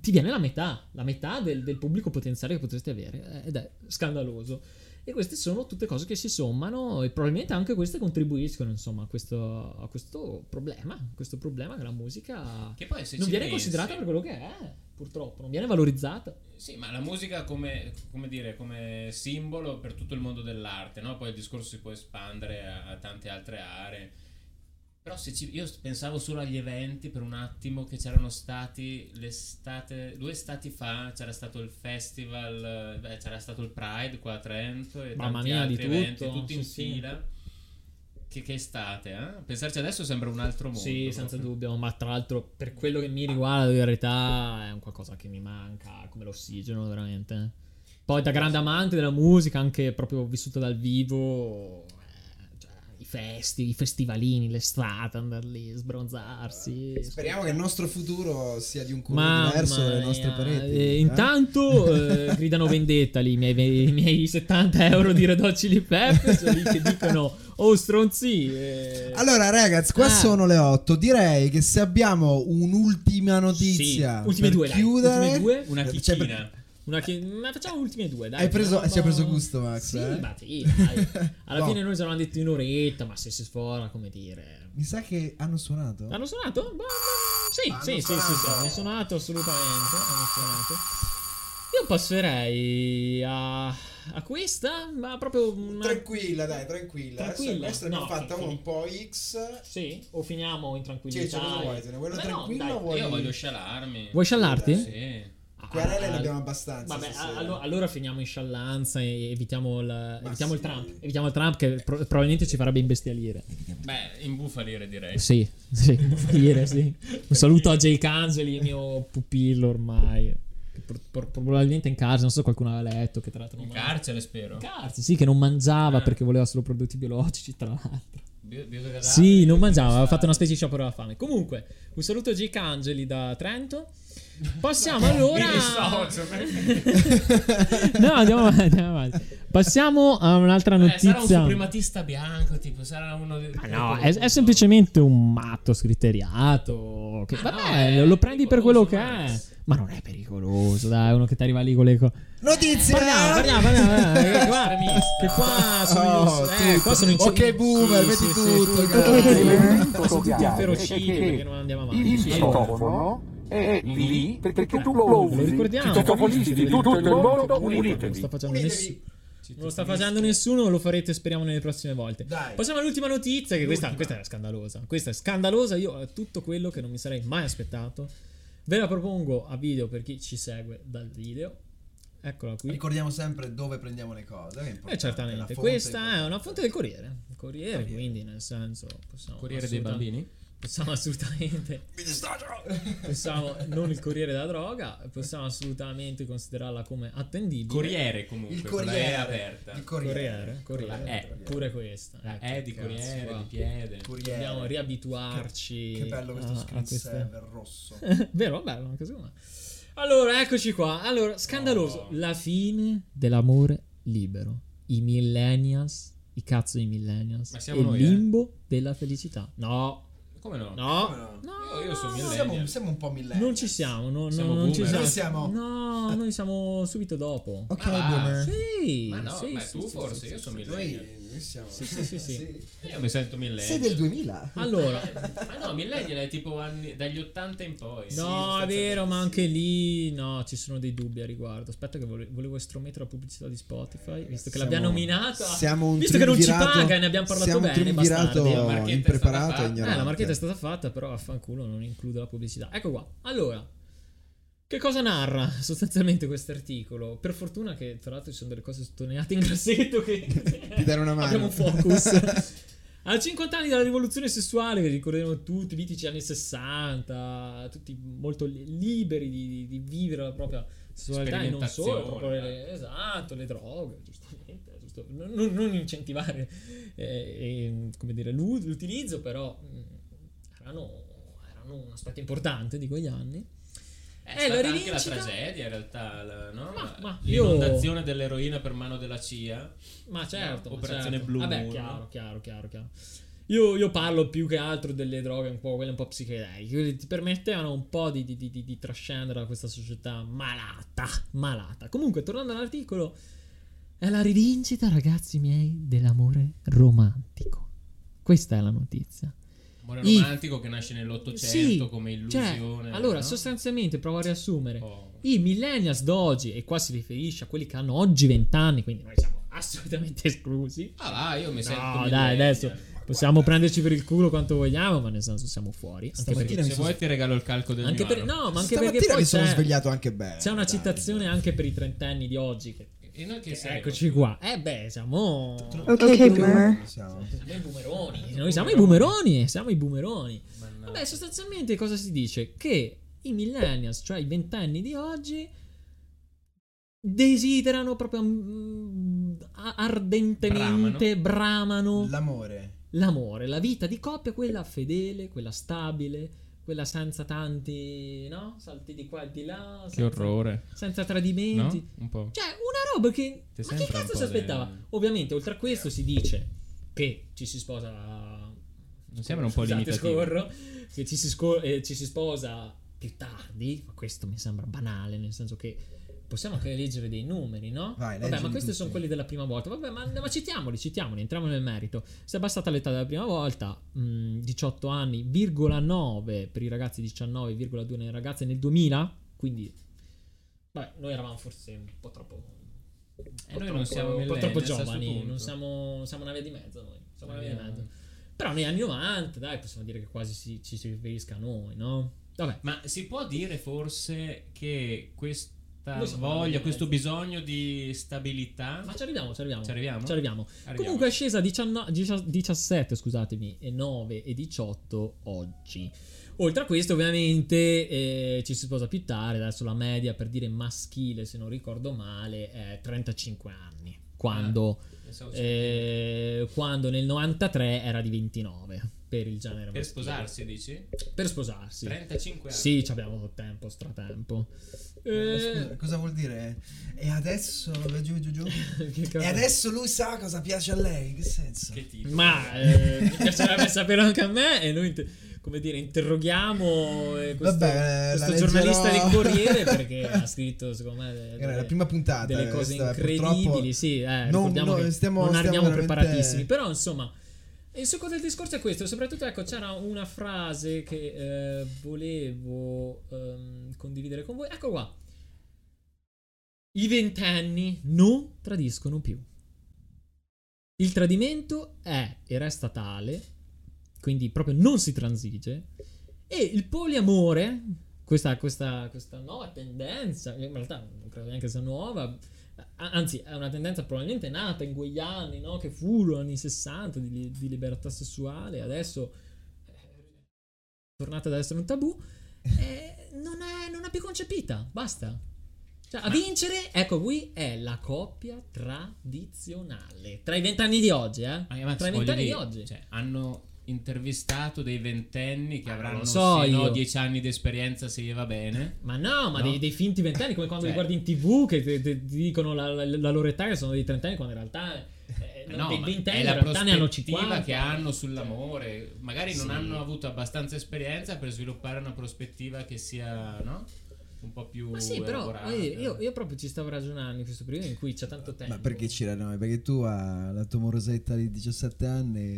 Ti viene la metà, la metà del, del pubblico potenziale che potresti avere, eh, ed è scandaloso. E queste sono tutte cose che si sommano e probabilmente anche queste contribuiscono, insomma, a questo, a questo problema, a questo problema che la musica Che poi non viene pensi- considerata per quello che è, purtroppo, non viene valorizzata. Sì, ma la musica come, come dire, come simbolo per tutto il mondo dell'arte, no? Poi il discorso si può espandere a, a tante altre aree. Però se ci- io pensavo solo agli eventi per un attimo che c'erano stati l'estate, due estati fa c'era stato il festival, eh, beh, c'era stato il Pride qua a Trento e Mamma tanti mia, di altri eventi, tutto, tutti in sì, fila. Che, che estate, eh? Pensarci adesso sembra un altro mondo. Sì, senza proprio. dubbio, ma tra l'altro per quello che mi riguarda in realtà è un qualcosa che mi manca come l'ossigeno veramente. Poi da grande amante della musica, anche proprio vissuta dal vivo, festi, i festivalini, l'estate, andare lì, sbronzarsi. Speriamo che il nostro futuro sia di un colore Mamma diverso dalle nostre pareti. eh, eh? intanto eh, gridano vendetta lì i miei, i miei 70 euro di Red Hot Chili Peppers lì che dicono oh stronzi eh, Allora, ragazzi, qua Ah. sono le 8. Direi che se abbiamo un'ultima notizia Sì, ultime per due, chiudere, ultime due. Una Cioè, chicchina. Una che- ma facciamo le ultime due, dai. Hai preso- ci hai preso gusto, Max, Sì, eh? ma sì, dai. Alla Boh. fine noi ci avevamo detto un'oretta, ma se si sfora, come dire. Mi sa che hanno suonato. Hanno suonato? Boh, boh, sì, Hanno sì, sì, sì, suonato. sì, hanno suonato assolutamente. Hanno suonato. Io passerei a, a questa, ma proprio una... Tranquilla, dai, tranquilla. Tranquilla? Adesso, questa ne No, ho fatta sì, una sì. un po' X. Sì, o finiamo in tranquillità. Cioè, cosa vuoi? Te ne vuoi una Beh, no, tranquilla dai. o vuoi- Io voglio scialarmi. Vuoi sciallarti? Sì. Querele Ah, ne abbiamo abbastanza. Vabbè, allo- allora finiamo in sciallanza e evitiamo il, evitiamo il sì. Trump. Evitiamo il Trump che pro- probabilmente ci farebbe imbestialire. Beh, imbufalire direi. Sì, sì, imbufalire, sì. Un saluto a Jake Angeli, il mio pupillo ormai. Che pro- pro- probabilmente in carcere, non so se qualcuno aveva letto che tra l'altro non In mangia. carcere spero. In carcere, sì, che non mangiava Ah. perché voleva solo prodotti biologici, tra l'altro. Bio- Sì, non mangiava, aveva fatto una specie di sciopero della fame. Comunque, un saluto a Jake Angeli da Trento. Passiamo allora. No, andiamo avanti, andiamo avanti. Passiamo a un'altra Eh, notizia. sarà un suprematista bianco, tipo, sarà uno dei... Ma no, è, è semplicemente un matto scriteriato. Che, Ah, vabbè, no, lo prendi per quello che è. Ma non è pericoloso, dai, uno che ti arriva lì con le cose. Notizia! Parliamo, parliamo, parliamo. parliamo, che qua-. Che qua sono Oh, io. Eh, tutto. qua sono in Ok, boomer, Sì, metti sì, tutto, sì, sono tutti chiave inferociti è che perché non andiamo avanti. Il Sì. citofono è lì perché tu lo usi. Lo ricordiamo. Citofonisti di tutto il mondo, Non lo unitevi. sta facendo nessuno. Non lo sta facendo nessuno, lo farete speriamo nelle prossime volte. Dai. Passiamo all'ultima notizia, che questa, questa è scandalosa. Questa è scandalosa, io ho tutto quello che non mi sarei mai aspettato. Ve la propongo a video per chi ci segue dal video. Eccola qui. Ricordiamo sempre dove prendiamo le cose. Eh, certamente, questa è una fonte del Corriere. Corriere, quindi nel senso Corriere dei assolutamente- bambini? Possiamo assolutamente possiamo non il Corriere della droga, possiamo assolutamente considerarla come attendibile. Corriere comunque, Il Corriere E aperta. Il Corriere. Corriere, Corriere. La E. pure questa. La ecco, E di cazzo, Corriere, qua. di piede. Corriere. Dobbiamo riabituarci. Che, che bello questo a- a screensaver rosso. Vero, bello, anche secondo me. Allora, eccoci qua. Allora, scandaloso. Oh. La fine dell'amore libero. I millennials, i cazzo di millennials. Ma siamo e noi, il eh? limbo della felicità. No, Come no? no, Come no? no. Io- io sono Siamo, millennial. siamo un po' millennial. Non ci siamo, no, no, Siamo non ci siamo. Noi siamo- No, noi siamo subito dopo. Ok, Ma va. boomer. Sì, Ma no, sì, ma sì, tu sì, forse, sì, io sì, sono sì. millennial. Noi, siamo. Sì, sì, sì, sì. Io mi sento Sei millennial. del 2000. Allora, Ma no, millennial è tipo anni, dagli 80 in poi. no, è vero, ma anche lì no, ci sono dei dubbi a riguardo. Aspetta che vole- volevo estromettere la pubblicità di Spotify, visto che Siamo- l'abbiamo nominata. Siamo un visto che non ci paga e ne abbiamo parlato siamo bene, bastardi. La marchetta è impreparato stata e fatta. Eh, ignorante. la marchetta è stata fatta, però vaffanculo non include la pubblicità. Ecco qua. Allora, che cosa narra sostanzialmente questo articolo? Per fortuna che tra l'altro ci sono delle cose sottolineate in grassetto che Ti dare una mano. abbiamo un focus. A 50 anni dalla rivoluzione sessuale, che ricorderemo tutti, mitici anni 60, tutti molto li- liberi di, di- vivere la propria sessualità e non solo, le- esatto, le droghe, giustamente, giusto, non, non- incentivare eh, eh, come dire, l'u- l'utilizzo, però mh, erano, erano un aspetto importante di quegli anni. È Eh, la anche la tragedia in realtà, la- no? Ma- ma io- l'inondazione dell'eroina per mano della CIA. Ma certo, ma Operazione certo. Blue Vabbè, Moon. chiaro, chiaro, chiaro, chiaro. Io, io parlo più che altro delle droghe un po', quelle un po' psichedeliche, quelle ti permettevano un po' di, di, di, di- di trascendere da questa società malata, malata. Comunque, tornando all'articolo, è la rivincita, ragazzi miei, dell'amore romantico. Questa è la notizia. Amore I- romantico che nasce nell'Ottocento come illusione. Cioè, allora, no? sostanzialmente, provo a riassumere. Oh. I millennials d'oggi, e qua si riferisce a quelli che hanno oggi 20 anni, quindi noi siamo assolutamente esclusi. Ah, va, io mi sento No, dai, adesso possiamo prenderci per il culo quanto vogliamo, ma nel senso siamo fuori. Anche perché, Se vuoi ti regalo il calco del anche mio per- no, ma anche perché poi mi sono c'è, svegliato anche bene. c'è una dai. citazione anche per i trentenni di oggi. Che, E noi che saremo? eccoci qua. Eh beh, siamo... Ok, boomer. Siamo. Siamo i boomeroni. Noi siamo i boomeroni. Siamo i boomeroni. Mannaggia. Vabbè, sostanzialmente cosa si dice? Che i millennials, cioè i ventenni di oggi, desiderano proprio mm, ardentemente, bramano, L'amore. l'amore, la vita di coppia, quella fedele, quella stabile, quella senza tanti, no? Salti di qua e di là, Che senza, orrore. senza No? tradimenti. Un po'. Cioè, una roba che. Ti ma che cazzo si aspettava? del- Ovviamente, oltre a questo, si dice che ci si sposa. Non sembra un po' limitativo. scorro, che ci si, sco- eh, ci si sposa più tardi. Ma questo mi sembra banale, nel senso che possiamo anche leggere dei numeri, no? Vai, Vabbè, ma questi tutti. sono quelli della prima volta. Vabbè, ma, ma citiamoli, citiamoli, entriamo nel merito. Se è abbassata l'età della prima volta, mh, 18 anni, virgola 9 per i ragazzi, 19,2 nelle ragazze nel 2000. Quindi, vabbè, noi eravamo forse un po' troppo. un po' noi non troppo- siamo un po' troppo giovani. Non siamo, siamo una via di mezzo noi. Siamo una via di Eh, mezzo. Però negli anni 90, dai, possiamo dire che quasi si- ci si riferisca a noi, no? Vabbè. Ma si può dire forse che questa voglia, questo bisogno di stabilità... Ma ci arriviamo, ci arriviamo. Ci arriviamo? Ci arriviamo. Arriviamo. Comunque è scesa a 19 dicia- 17, scusatemi, e 9 e 18 oggi. Oltre a questo, ovviamente, eh, ci si sposa più tardi. Adesso la media per dire maschile, se non ricordo male, è 35 anni. Quando, Pensavo- eh, quando nel 93 era di 29 per il genere per maschile. sposarsi, dici? Per sposarsi. 35 anni. Sì, ci abbiamo tempo, stratempo. Eh, Scusa, cosa vuol dire? E adesso giù giù giù. E adesso lui sa cosa piace a lei. Che senso? Che tipo? Ma eh, mi piacerebbe saperlo anche a me e noi, inter- come dire, interroghiamo eh, questo, Vabbè, questo giornalista leggerò. del Corriere perché ha scritto, secondo me, delle, Era la prima puntata. delle cose questa, incredibili. Sì, eh, non- no, stiamo- non arriviamo preparatissimi. Però, insomma, il succo del discorso è questo. Soprattutto, ecco, c'era una frase che eh, volevo ehm, condividere con voi. Ecco qua. I ventenni non tradiscono più. Il tradimento è e resta tale, quindi proprio non si transige. E il poliamore, questa, questa, questa nuova tendenza, in realtà non credo neanche sia nuova, anzi è una tendenza probabilmente nata in quegli anni, no? che furono anni 60 di, di libertà sessuale, adesso eh, è tornata ad essere un tabù, eh, non, è, non è più concepita, basta. Cioè, a vincere, ecco qui, è la coppia tradizionale. Tra i vent'anni di oggi, eh? Ma Tra i vent'anni di oggi. Cioè, hanno intervistato dei ventenni che Ah, avranno so sì, no, io. dieci anni di esperienza se gli va bene. Ma no, ma No? Dei, dei finti ventenni, come quando Cioè- li guardi in tv che ti, ti- ti dicono la, la- la loro età che sono dei trentenni, quando in realtà eh, no, dei ventenni è in la realtà ne hanno prospettiva 50. che hanno sull'amore. Magari non Sì. hanno avuto abbastanza esperienza per sviluppare una prospettiva che sia, no? Un po' più Ma sì, però dire, io, io proprio ci stavo ragionando in questo periodo in cui c'è tanto tempo. Ma perché c'era noi? Perché tu a la tua morosetta di 17 anni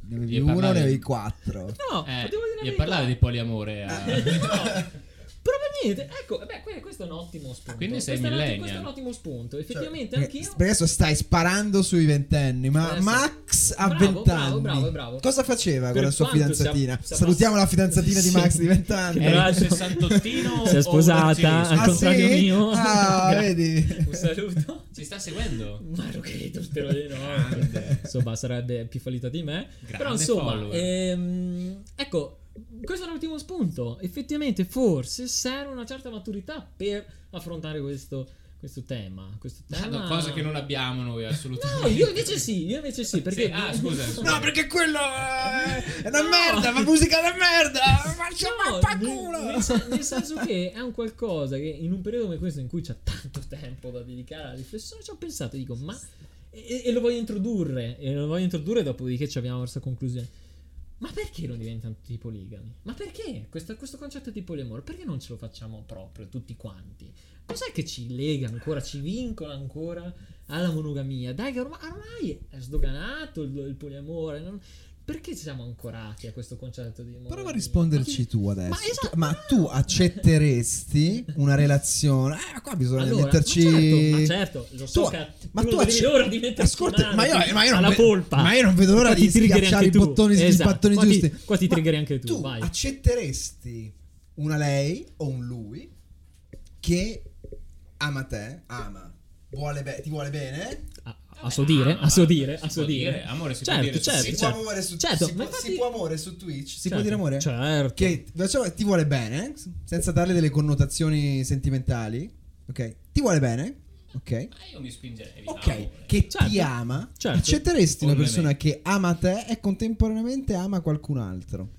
ne avevi uno, parlavi- ne avevi quattro. No, Eh, verità. parlavi di poliamore a... No. Effettivamente, ecco, beh, que- questo è un ottimo spunto. Quindi sei questo, è un ottimo, questo è un ottimo spunto. Effettivamente, Perché- anch'io. adesso stai sparando sui ventenni, ma Adesso- Max a Bravo, vent'anni. bravo, bravo, bravo. Cosa faceva Per con la sua fidanzatina? sia- sia Salutiamo pass- la fidanzatina di Sì. Max di vent'anni. Era il Grazie. 68 Si è sposata, al contrario mio. Ah, vedi. Un saluto. Ci sta seguendo? Ma lo credo, spero di no. Grande. Insomma, sarebbe più fallita di me. Grande Però, insomma, ehm, ecco, questo è l'ultimo spunto. Effettivamente, forse serve una certa maturità per affrontare questo, questo tema. Questo tema. No, cosa che non abbiamo noi assolutamente. No, io invece sì, io invece sì, perché... Sì, ah, scusa, scusa. No, perché quello è una No. merda, fa musica da merda. Faccia No, vaffanculo. nel, nel nel senso che è un qualcosa che in un periodo come questo in cui c'è tanto tempo da dedicare alla riflessione ci ho pensato, dico, ma... E, e lo voglio introdurre, e lo voglio introdurre dopodiché ci abbiamo verso la conclusione. Ma perché non diventano tutti poligami? Ma perché questo, questo concetto di poliamore? Perché non ce lo facciamo proprio tutti quanti? Cos'è che ci lega ancora, ci vincola ancora alla monogamia? Dai, che ormai, ormai è sdoganato il, il poliamore. non- Perché ci siamo ancorati a questo concetto di? Prova a risponderci tu adesso. Ma esatto, Ma ma- tu accetteresti una relazione? Eh, ma qua bisogna Allora, metterci. ma certo, ma certo, lo so Tu- che ma tu acce- l'ora di metterci Ascolta, mano ma io, ma io non ve- polpa. Ma io non vedo l'ora di schiacciare i bottoni, Esatto, battoni qua ti- giusti. qua ti Ma triggeri anche tu, Tu vai. accetteresti una lei o un lui che ama te, ama, vuole be- ti vuole bene? A, a suo dire, a suo dire, a Si suo può dire. dire, amore, si può certo, dire, certo, sì, si, certo. può amore su, Certo, si, può, si infatti- può amore su Twitch? Si Certo, può dire amore? Certo. Che facciamo- ti vuole bene, senza darle delle connotazioni sentimentali. Ok, ti vuole bene. Ok. Ma io mi spingerei. Ok, amore. che Certo. ti ama, Certo. accetteresti una Come persona me. che ama te e contemporaneamente ama qualcun altro?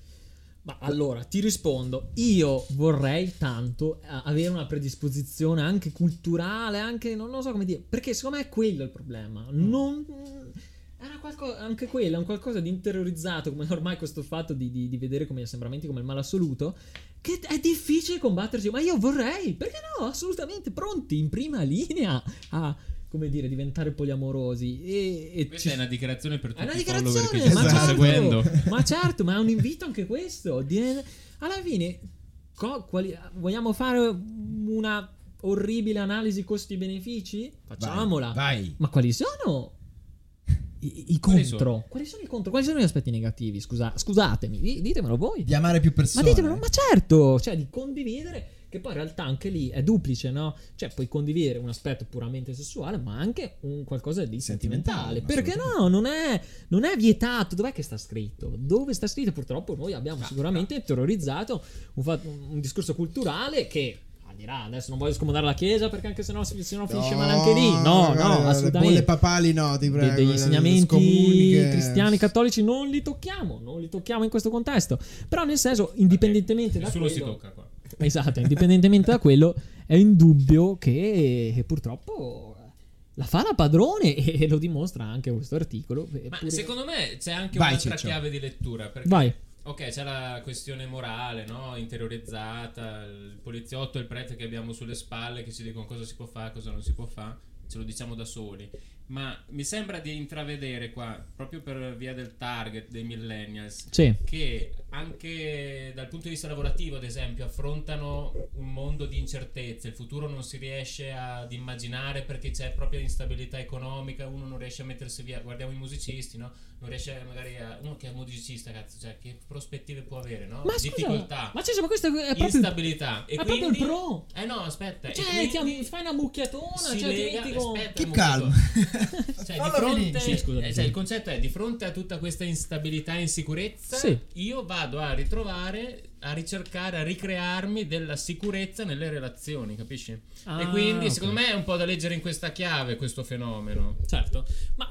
Ma allora ti rispondo, io vorrei tanto eh, avere una predisposizione anche culturale, anche non lo so come dire, perché secondo me è quello il problema. Non era qualcosa, anche quello è un qualcosa di interiorizzato, come ormai questo fatto di, di- di vedere come assembramenti come il male assoluto, che è difficile combatterci, ma io vorrei, perché no, assolutamente pronti in prima linea a come dire, diventare poliamorosi e, e Questa ci- è una dichiarazione per è tutti una i follower che dichiarazione, ci ma stanno certo, seguendo. ma certo, ma è un invito anche questo. Di- alla fine, co- quali- vogliamo fare una orribile analisi costi-benefici? Facciamola. Vai. Ma quali sono i, i Quali contro? Quali sono i contro? Quali sono gli aspetti negativi? Scusa, scusatemi, di- ditemelo voi. Di amare più Ma persone. ditemelo, ma certo, cioè di condividere, che poi in realtà anche lì è duplice, no? Cioè puoi condividere un aspetto puramente sessuale, ma anche un qualcosa di sentimentale. Sentimentale, Perché no? Non è, non è vietato. Dov'è che sta scritto? Dove sta scritto? Purtroppo noi abbiamo sicuramente terrorizzato un, fa- un discorso culturale che... al di là, Adesso non voglio scomodare la chiesa perché anche se no, se no finisce male anche lì. No, no, le bolle assolutamente papali no, ti de- prego. degli le- insegnamenti cristiani cattolici non li tocchiamo, non li tocchiamo in questo contesto. Però nel senso, indipendentemente da Nessuno si quello, tocca qua. Esatto, indipendentemente da quello, è indubbio che, che purtroppo la fa la padrone e lo dimostra anche questo articolo. Ma secondo me c'è anche Vai, un'altra Ciccio. chiave di lettura. Perché, Vai. Ok, c'è la questione morale, no? Interiorizzata, il poliziotto e il prete che abbiamo sulle spalle che ci dicono cosa si può fare, cosa non si può fare, ce lo diciamo da soli. Ma mi sembra di intravedere qua, proprio per via del target dei millennials, Sì. che anche dal punto di vista lavorativo, ad esempio, affrontano un mondo di incertezze. Il futuro non si riesce ad immaginare perché c'è proprio instabilità economica. Uno non riesce a mettersi via. Guardiamo i musicisti, no? Non riesce magari a. Uno che è musicista, cazzo, cioè, che prospettive può avere, no? Ma scusa, Difficoltà. ma, cioè, ma questo è proprio, instabilità. E è proprio quindi- il pro. Eh no, aspetta. Cioè, ti quindi am- fai una mucchiatona, si cioè, ti lega- metti con... aspetta, Keep calm. Cioè, di fronte. Sì, scusa, eh, sì. cioè, il concetto è di fronte a tutta questa instabilità e insicurezza, Sì. io vado a ritrovare, a ricercare, a ricrearmi della sicurezza nelle relazioni, capisci? e Ah, quindi ok. secondo me è un po' da leggere in questa chiave questo fenomeno. Certo, ma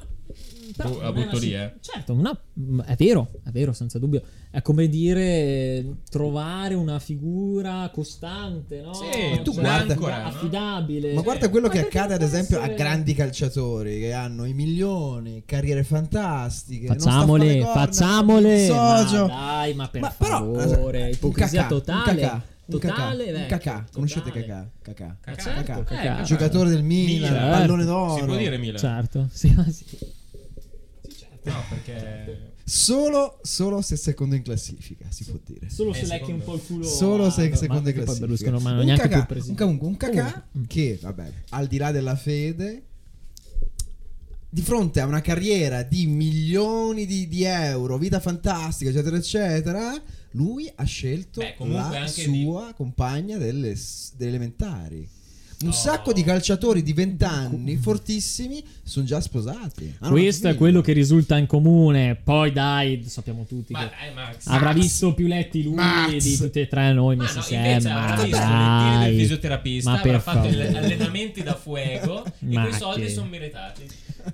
però la butto una lì, eh. Certo, una- mm, è vero, è vero, senza dubbio. È come dire trovare una figura costante, no? Sì, Cioè, tu guarda- ancora, no? affidabile. Ma guarda quello Ma che accade ad può esempio a essere- grandi calciatori che hanno i milioni, carriere fantastiche. Facciamole, corner, facciamole. socio. Ma dai, ma per Ma però, favore, un ipocrisia cacà, totale. Cacà, Totale, cacà, vecchio, cacà. Conoscete cacà? Cacà. Cacà. certo, Cacà. cacà. Eh, Giocatore del Milan, Milan. pallone d'oro. Si può dire Milan? Certo, sì, ma sì. No, perché Solo, solo se secondo in classifica, si può dire. Solo Eh, se lecchi un po' il culo. Solo se ma secondo in classifica. Berlusconi non è un neanche cacà, più comunque un cacà mm. che, vabbè, al di là della fede, di fronte a una carriera di milioni di, di euro, vita fantastica, eccetera, eccetera, lui ha scelto Beh, la sua compagna delle, delle elementari. Un Oh. sacco di calciatori di 20 anni fortissimi sono già sposati. Hanno Questo è quello che risulta in comune. Poi dai, sappiamo tutti Ma che dai, Max. avrà visto più letti lui Max. di tutti e tre noi Ma messi no, insieme. Ma avrà visto i lettini del dai. fisioterapista, Ma avrà per fatto favore. allenamenti da fuego e Ma quei soldi sono meritati.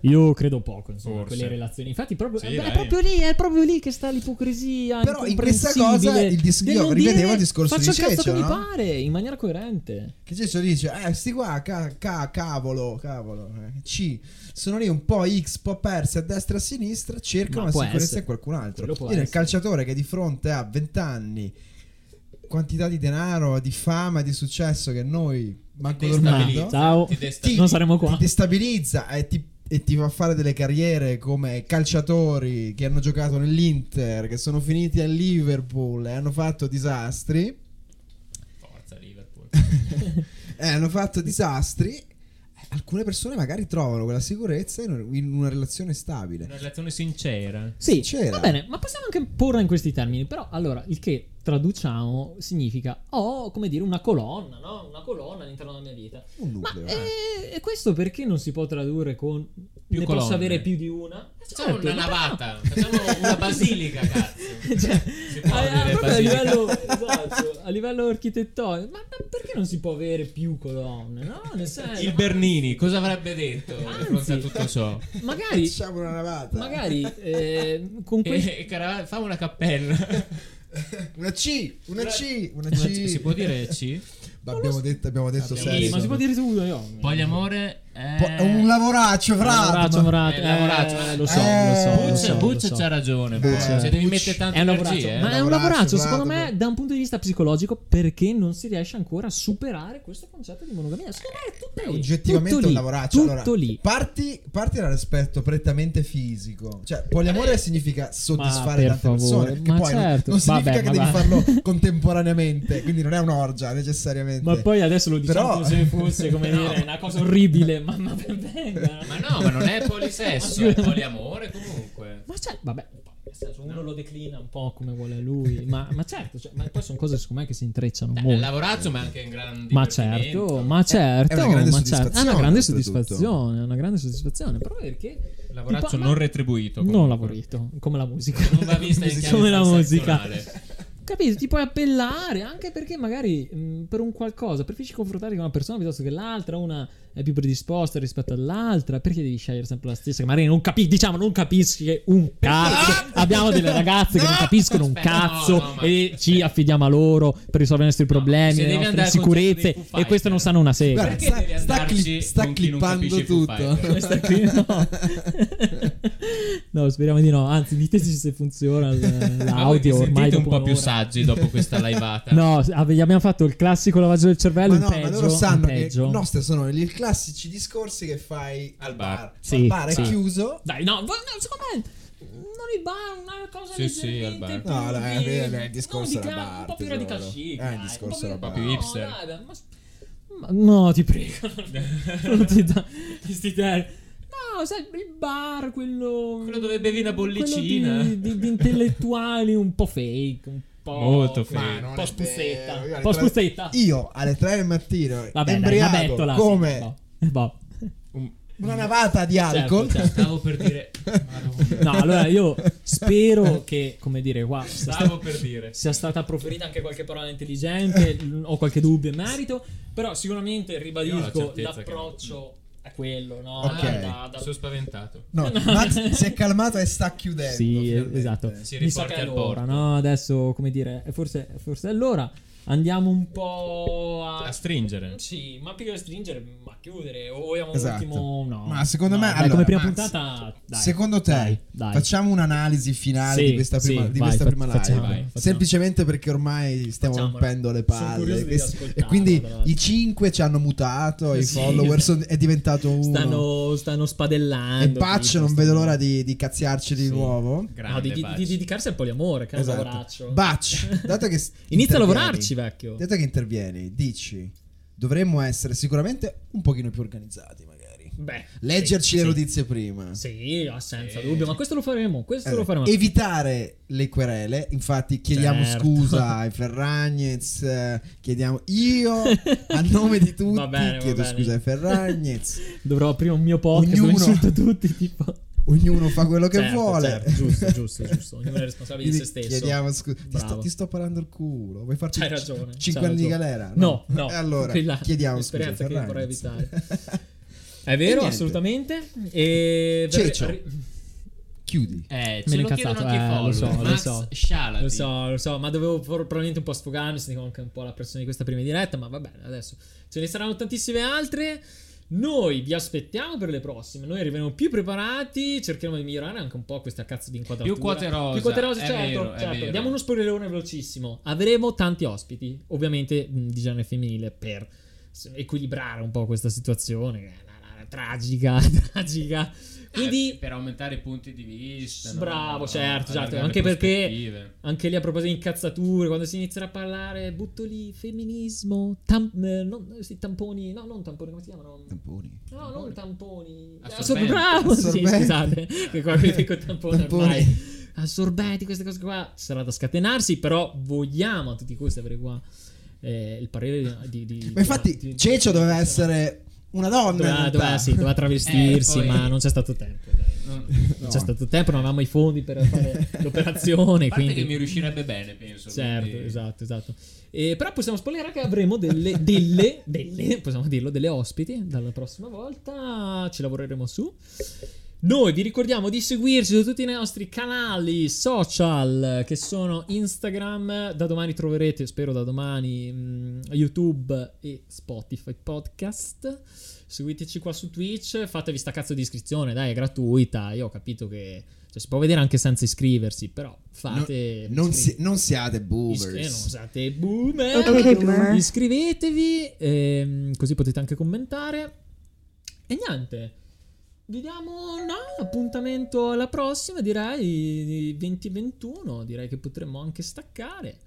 Io credo poco, insomma, Forse. quelle relazioni. Infatti, proprio, Sì, è, proprio lì, è proprio lì che sta l'ipocrisia. Però in questa cosa il dis- io rivedevo dire, il discorso di il cazzo Ceccio, che mi no? pare, in maniera coerente. Che Ceccio dice, eh, sti qua, ca- ca- cavolo, cavolo, eh, C, sono lì un po' X, un po' persi a destra e a sinistra, cercano la sicurezza essere. in qualcun altro. Io nel essere. calciatore che di fronte a 20 anni, quantità di denaro, di fama, di successo che noi manco dormendo, Ciao, Ti non saremo qua. ti destabilizza e ti, e ti fa fare delle carriere come calciatori che hanno giocato nell'Inter, che sono finiti al Liverpool e hanno fatto disastri. Forza Liverpool. eh, hanno fatto disastri. Eh, Alcune persone magari trovano quella sicurezza in, un- in una relazione stabile. Una relazione sincera. Sì, C'era. va bene, ma possiamo anche porla in questi termini. Però, allora, il che traduciamo significa ho, come dire, una colonna, no? Una colonna all'interno della mia vita. Un Ma nucleo. eh, e questo perché non si può tradurre con Più ne colonne. posso avere più di una? Facciamo Certo, una navata, facciamo una basilica, cazzo. Cioè, a, a- a basilica. livello, esatto, a livello architettonico, ma, ma perché non si può avere più colonne? No, nel senso, Il Bernini cosa avrebbe detto di Anzi. fronte a tutto ciò? magari, Facciamo una navata. magari eh, con questo. E, e fa una cappella. Una C, una C, una Una C. Si può dire C? Ma abbiamo detto, abbiamo detto Abbiamo. Sì, ma si può dire tutto io. Poliamore è... Un lavoraccio, frate. Lavoraccio, ma- lavoraccio, Eh, lavoraccio. eh, lo so, Eh, lo so, Buccia, so, so. c'ha ragione. Se devi mettere tante È un energie, lavoraccio, eh. ma è un lavoraccio, secondo me da un punto di vista psicologico perché non si riesce ancora a superare questo concetto di monogamia. Secondo me è tutto lì. oggettivamente tutto un lì, lavoraccio. Tutto allora, lì. Parti, parti dall'aspetto prettamente fisico. Cioè, poliamore significa soddisfare Eh. tante favore, persone. Che ma poi non- certo. non, significa Vabbè, che ma devi farlo contemporaneamente. Quindi non è un'orgia necessariamente. Ma poi adesso lo diciamo Però- come se fosse come dire una cosa orribile, ma, ma ben venga. Ma no, ma non è polisesso, è poliamore comunque. Ma c'è, vabbè, nel senso, uno lo declina un po' come vuole lui, ma, ma certo, cioè, ma poi sono cose secondo me che si intrecciano Beh, molto. il lavoraccio, ma anche un gran Ma divertimento. certo, ma certo, è una grande ma certo. è una soddisfazione, grande soddisfazione, è una grande soddisfazione, proprio perché Lavoraccio tipo, non ma- retribuito. non comunque. lavorito, come la musica. Non va vista in come la musica. Capito? Ti puoi appellare anche perché magari mh, per un qualcosa preferisci confrontarti con una persona piuttosto che l'altra, una è più predisposta rispetto all'altra, perché devi scegliere sempre la stessa? Che magari non capisci, diciamo, non capisci un cazzo. Abbiamo delle ragazze che non capiscono un cazzo no, no, e ci affidiamo a loro per risolvere i nostri problemi, le nostre insicurezze e queste non sanno una sega. Guarda, Perché devi sta, andarci cli- sta con chi non clippando capisce i Foo tutto. Questa qui no. no, speriamo di no. Anzi, diteci se funziona l'audio ormai un po' più un'ora. saggi dopo questa liveata? No, abbiamo fatto il classico lavaggio del cervello Ma in no, peggio. ma loro sanno che i nostri sono i classici discorsi che fai al bar. bar. Sì, al bar sì. è chiuso. Dai, no, secondo me non il bar, una cosa Sì, sì, leggermente al bar. più No, è il discorso ca- bar, un po' più radical chic, È il discorso po' bar. più Un po' più hipster. No, dai, ma- ma- no, ti prego. non ti da questi termini. No, sai, il bar, quello Quello dove bevi una bollicina. di, di- di intellettuali un po' fake, un po' Molto. Ma un po' io un alle po' tre- spuzzetta. Io alle 3 del mattino, Vabbè, dai, embriaco, una bettola, sì, come boh. Boh. Un- una navata di Certo, alcol. certo. Stavo per dire. No, allora io spero che, come dire, qua sia, Stavo sta- per dire. sia stata proferita anche qualche parola intelligente, ho qualche dubbio in merito, però sicuramente ribadisco l'approccio è quello, no? Ok. Da- da- Sono spaventato. No, Max si è calmato e sta chiudendo. Sì, finalmente. esatto. Si Mi sa che è l'ora, no? Adesso, come dire, forse, forse è l'ora. Andiamo un po' a, A stringere. Sì, ma più che stringere, ma chiudere. O vogliamo Esatto. un ultimo. No. Ma secondo No, me, dai, allora, come prima ma puntata. Dai, Secondo te, dai, dai. facciamo un'analisi finale Sì, di questa prima, sì, di vai, questa fa- prima facciamo, live? vai, facciamo. Semplicemente perché ormai stiamo Facciamola. rompendo le Sono palle. e quindi i 5 ci hanno mutato, i Sì. follower son- è diventato uno. Stanno, stanno spadellando. e Patch tipo, non vedo l'ora di, di cazziarci di Sì. nuovo. Grande No, di, di- di dedicarsi al poliamore, che Esatto. lavoraccio. Batch, dato che Inizia a lavorarci, vecchio. Dato che intervieni, dici, dovremmo essere sicuramente un pochino più organizzati, magari. Beh, Leggerci sì, le sì. notizie prima. Sì, senza Sì. dubbio, ma questo lo faremo. Questo lo Esatto. faremo. Evitare le querele, infatti chiediamo Certo. scusa ai Ferragnez, chiediamo io a nome di tutti Va bene, va chiedo bene. scusa ai Ferragnez, Dovrò aprire un mio podcast dove Ognuno- insulto tutti. Tipo. Ognuno fa quello che Certo, vuole. certo, giusto, giusto, giusto. Ognuno è responsabile di se stesso. Chiediamo scusa, ti sto, ti sto parando il culo, vuoi farci C'hai ragione. 5 c'hai anni di galera? No, no. E allora quella chiediamo scusa che vorrei evitare. È vero, niente. assolutamente. E Ceccio. verre- Chiudi. Eh, Me ce ne chiedono anche i eh, lo so, follower. lo Max so. Scialati. Lo so, lo so, ma dovevo for- probabilmente un po' sfogarmi, sentivo anche un po' la pressione di questa prima diretta, ma va bene, adesso ce ne saranno tantissime altre. Noi vi aspettiamo per le prossime, noi arriveremo più preparati, cercheremo di migliorare anche un po' questa cazzo di inquadratura. Più quote rosa, Più quote rosa, certo, vero, certo. Diamo uno spoilerone velocissimo. Avremo tanti ospiti, ovviamente mh, di genere femminile, per equilibrare un po' questa situazione tragica, tragica. Quindi Eh, per aumentare i punti di vista. no? Bravo, certo, Allargare certo. le Anche perché anche lì a proposito di incazzature, quando si inizierà a parlare, butto lì femminismo, tam- eh, non- sì, tamponi, no, non tamponi, come si chiamano? Tamponi. No, non tamponi. Assorbenti. Assor- bravo, sì, Assorbenti. scusate, che qua qui dico tamponi Tamponi. ormai. Assorbenti, queste cose qua, sarà da scatenarsi, però vogliamo a tutti questi avere qua eh, il parere di... di- di- Ma infatti di- Cecio doveva essere una donna. Doveva, doveva- sì, doveva travestirsi, Eh, poi- ma non c'è stato tempo. dai. Non- Non No. c'è stato tempo, non avevamo i fondi per fare l'operazione. A parte quindi... che mi riuscirebbe bene, penso. Certo, quindi- esatto, esatto. E, però possiamo spoilerare che avremo delle, delle, delle, possiamo dirlo, delle ospiti dalla prossima volta. Ci lavoreremo su. Noi vi ricordiamo di seguirci su tutti i nostri canali social che sono Instagram. Da domani troverete, spero da domani, mm, YouTube e Spotify Podcast. Seguiteci qua su Twitch. Fatevi sta cazzo di iscrizione, dai, è gratuita. Io ho capito che cioè, si può vedere anche senza iscriversi, però fate. Non, si- non siate Iscri- boomers. non siate boomer. Ok, boomer. Iscrivetevi, ehm, così potete anche commentare. E niente. Vi diamo no, appuntamento alla prossima, direi 2021. Direi che potremmo anche staccare.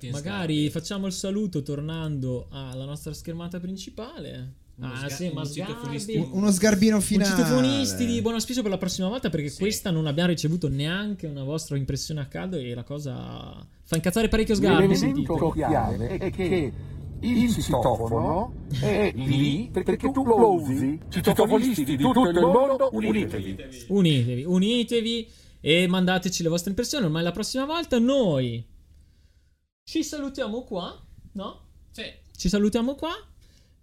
In Magari facciamo il saluto tornando alla nostra schermata principale. Uno ah, sga- sì, ma un Sgarbi. Uno sgarbino Un finale. citofonisti di buon auspicio per la prossima volta perché Sì. questa non abbiamo ricevuto neanche una vostra impressione a caldo e la cosa fa incazzare parecchio sgarbi. sentite. L'elemento chiave è che il citofono è lì perché tu lo usi. Citofonisti di tutto il mondo, unitevi. Unitevi, unitevi e mandateci le vostre impressioni. Ormai la prossima volta noi ci salutiamo qua, no? Sì. Ci salutiamo qua.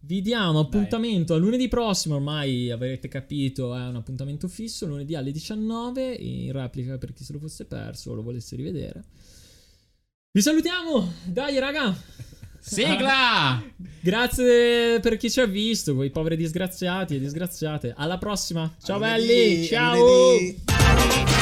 Vi diamo appuntamento a lunedì prossimo, ormai avrete capito, è un appuntamento fisso, lunedì alle 19, in replica per chi se lo fosse perso o lo volesse rivedere. Vi salutiamo, dai raga! Sigla! Grazie per chi ci ha visto, quei poveri disgraziati e disgraziate. Alla prossima, ciao A lunedì, belli, a ciao! lunedì.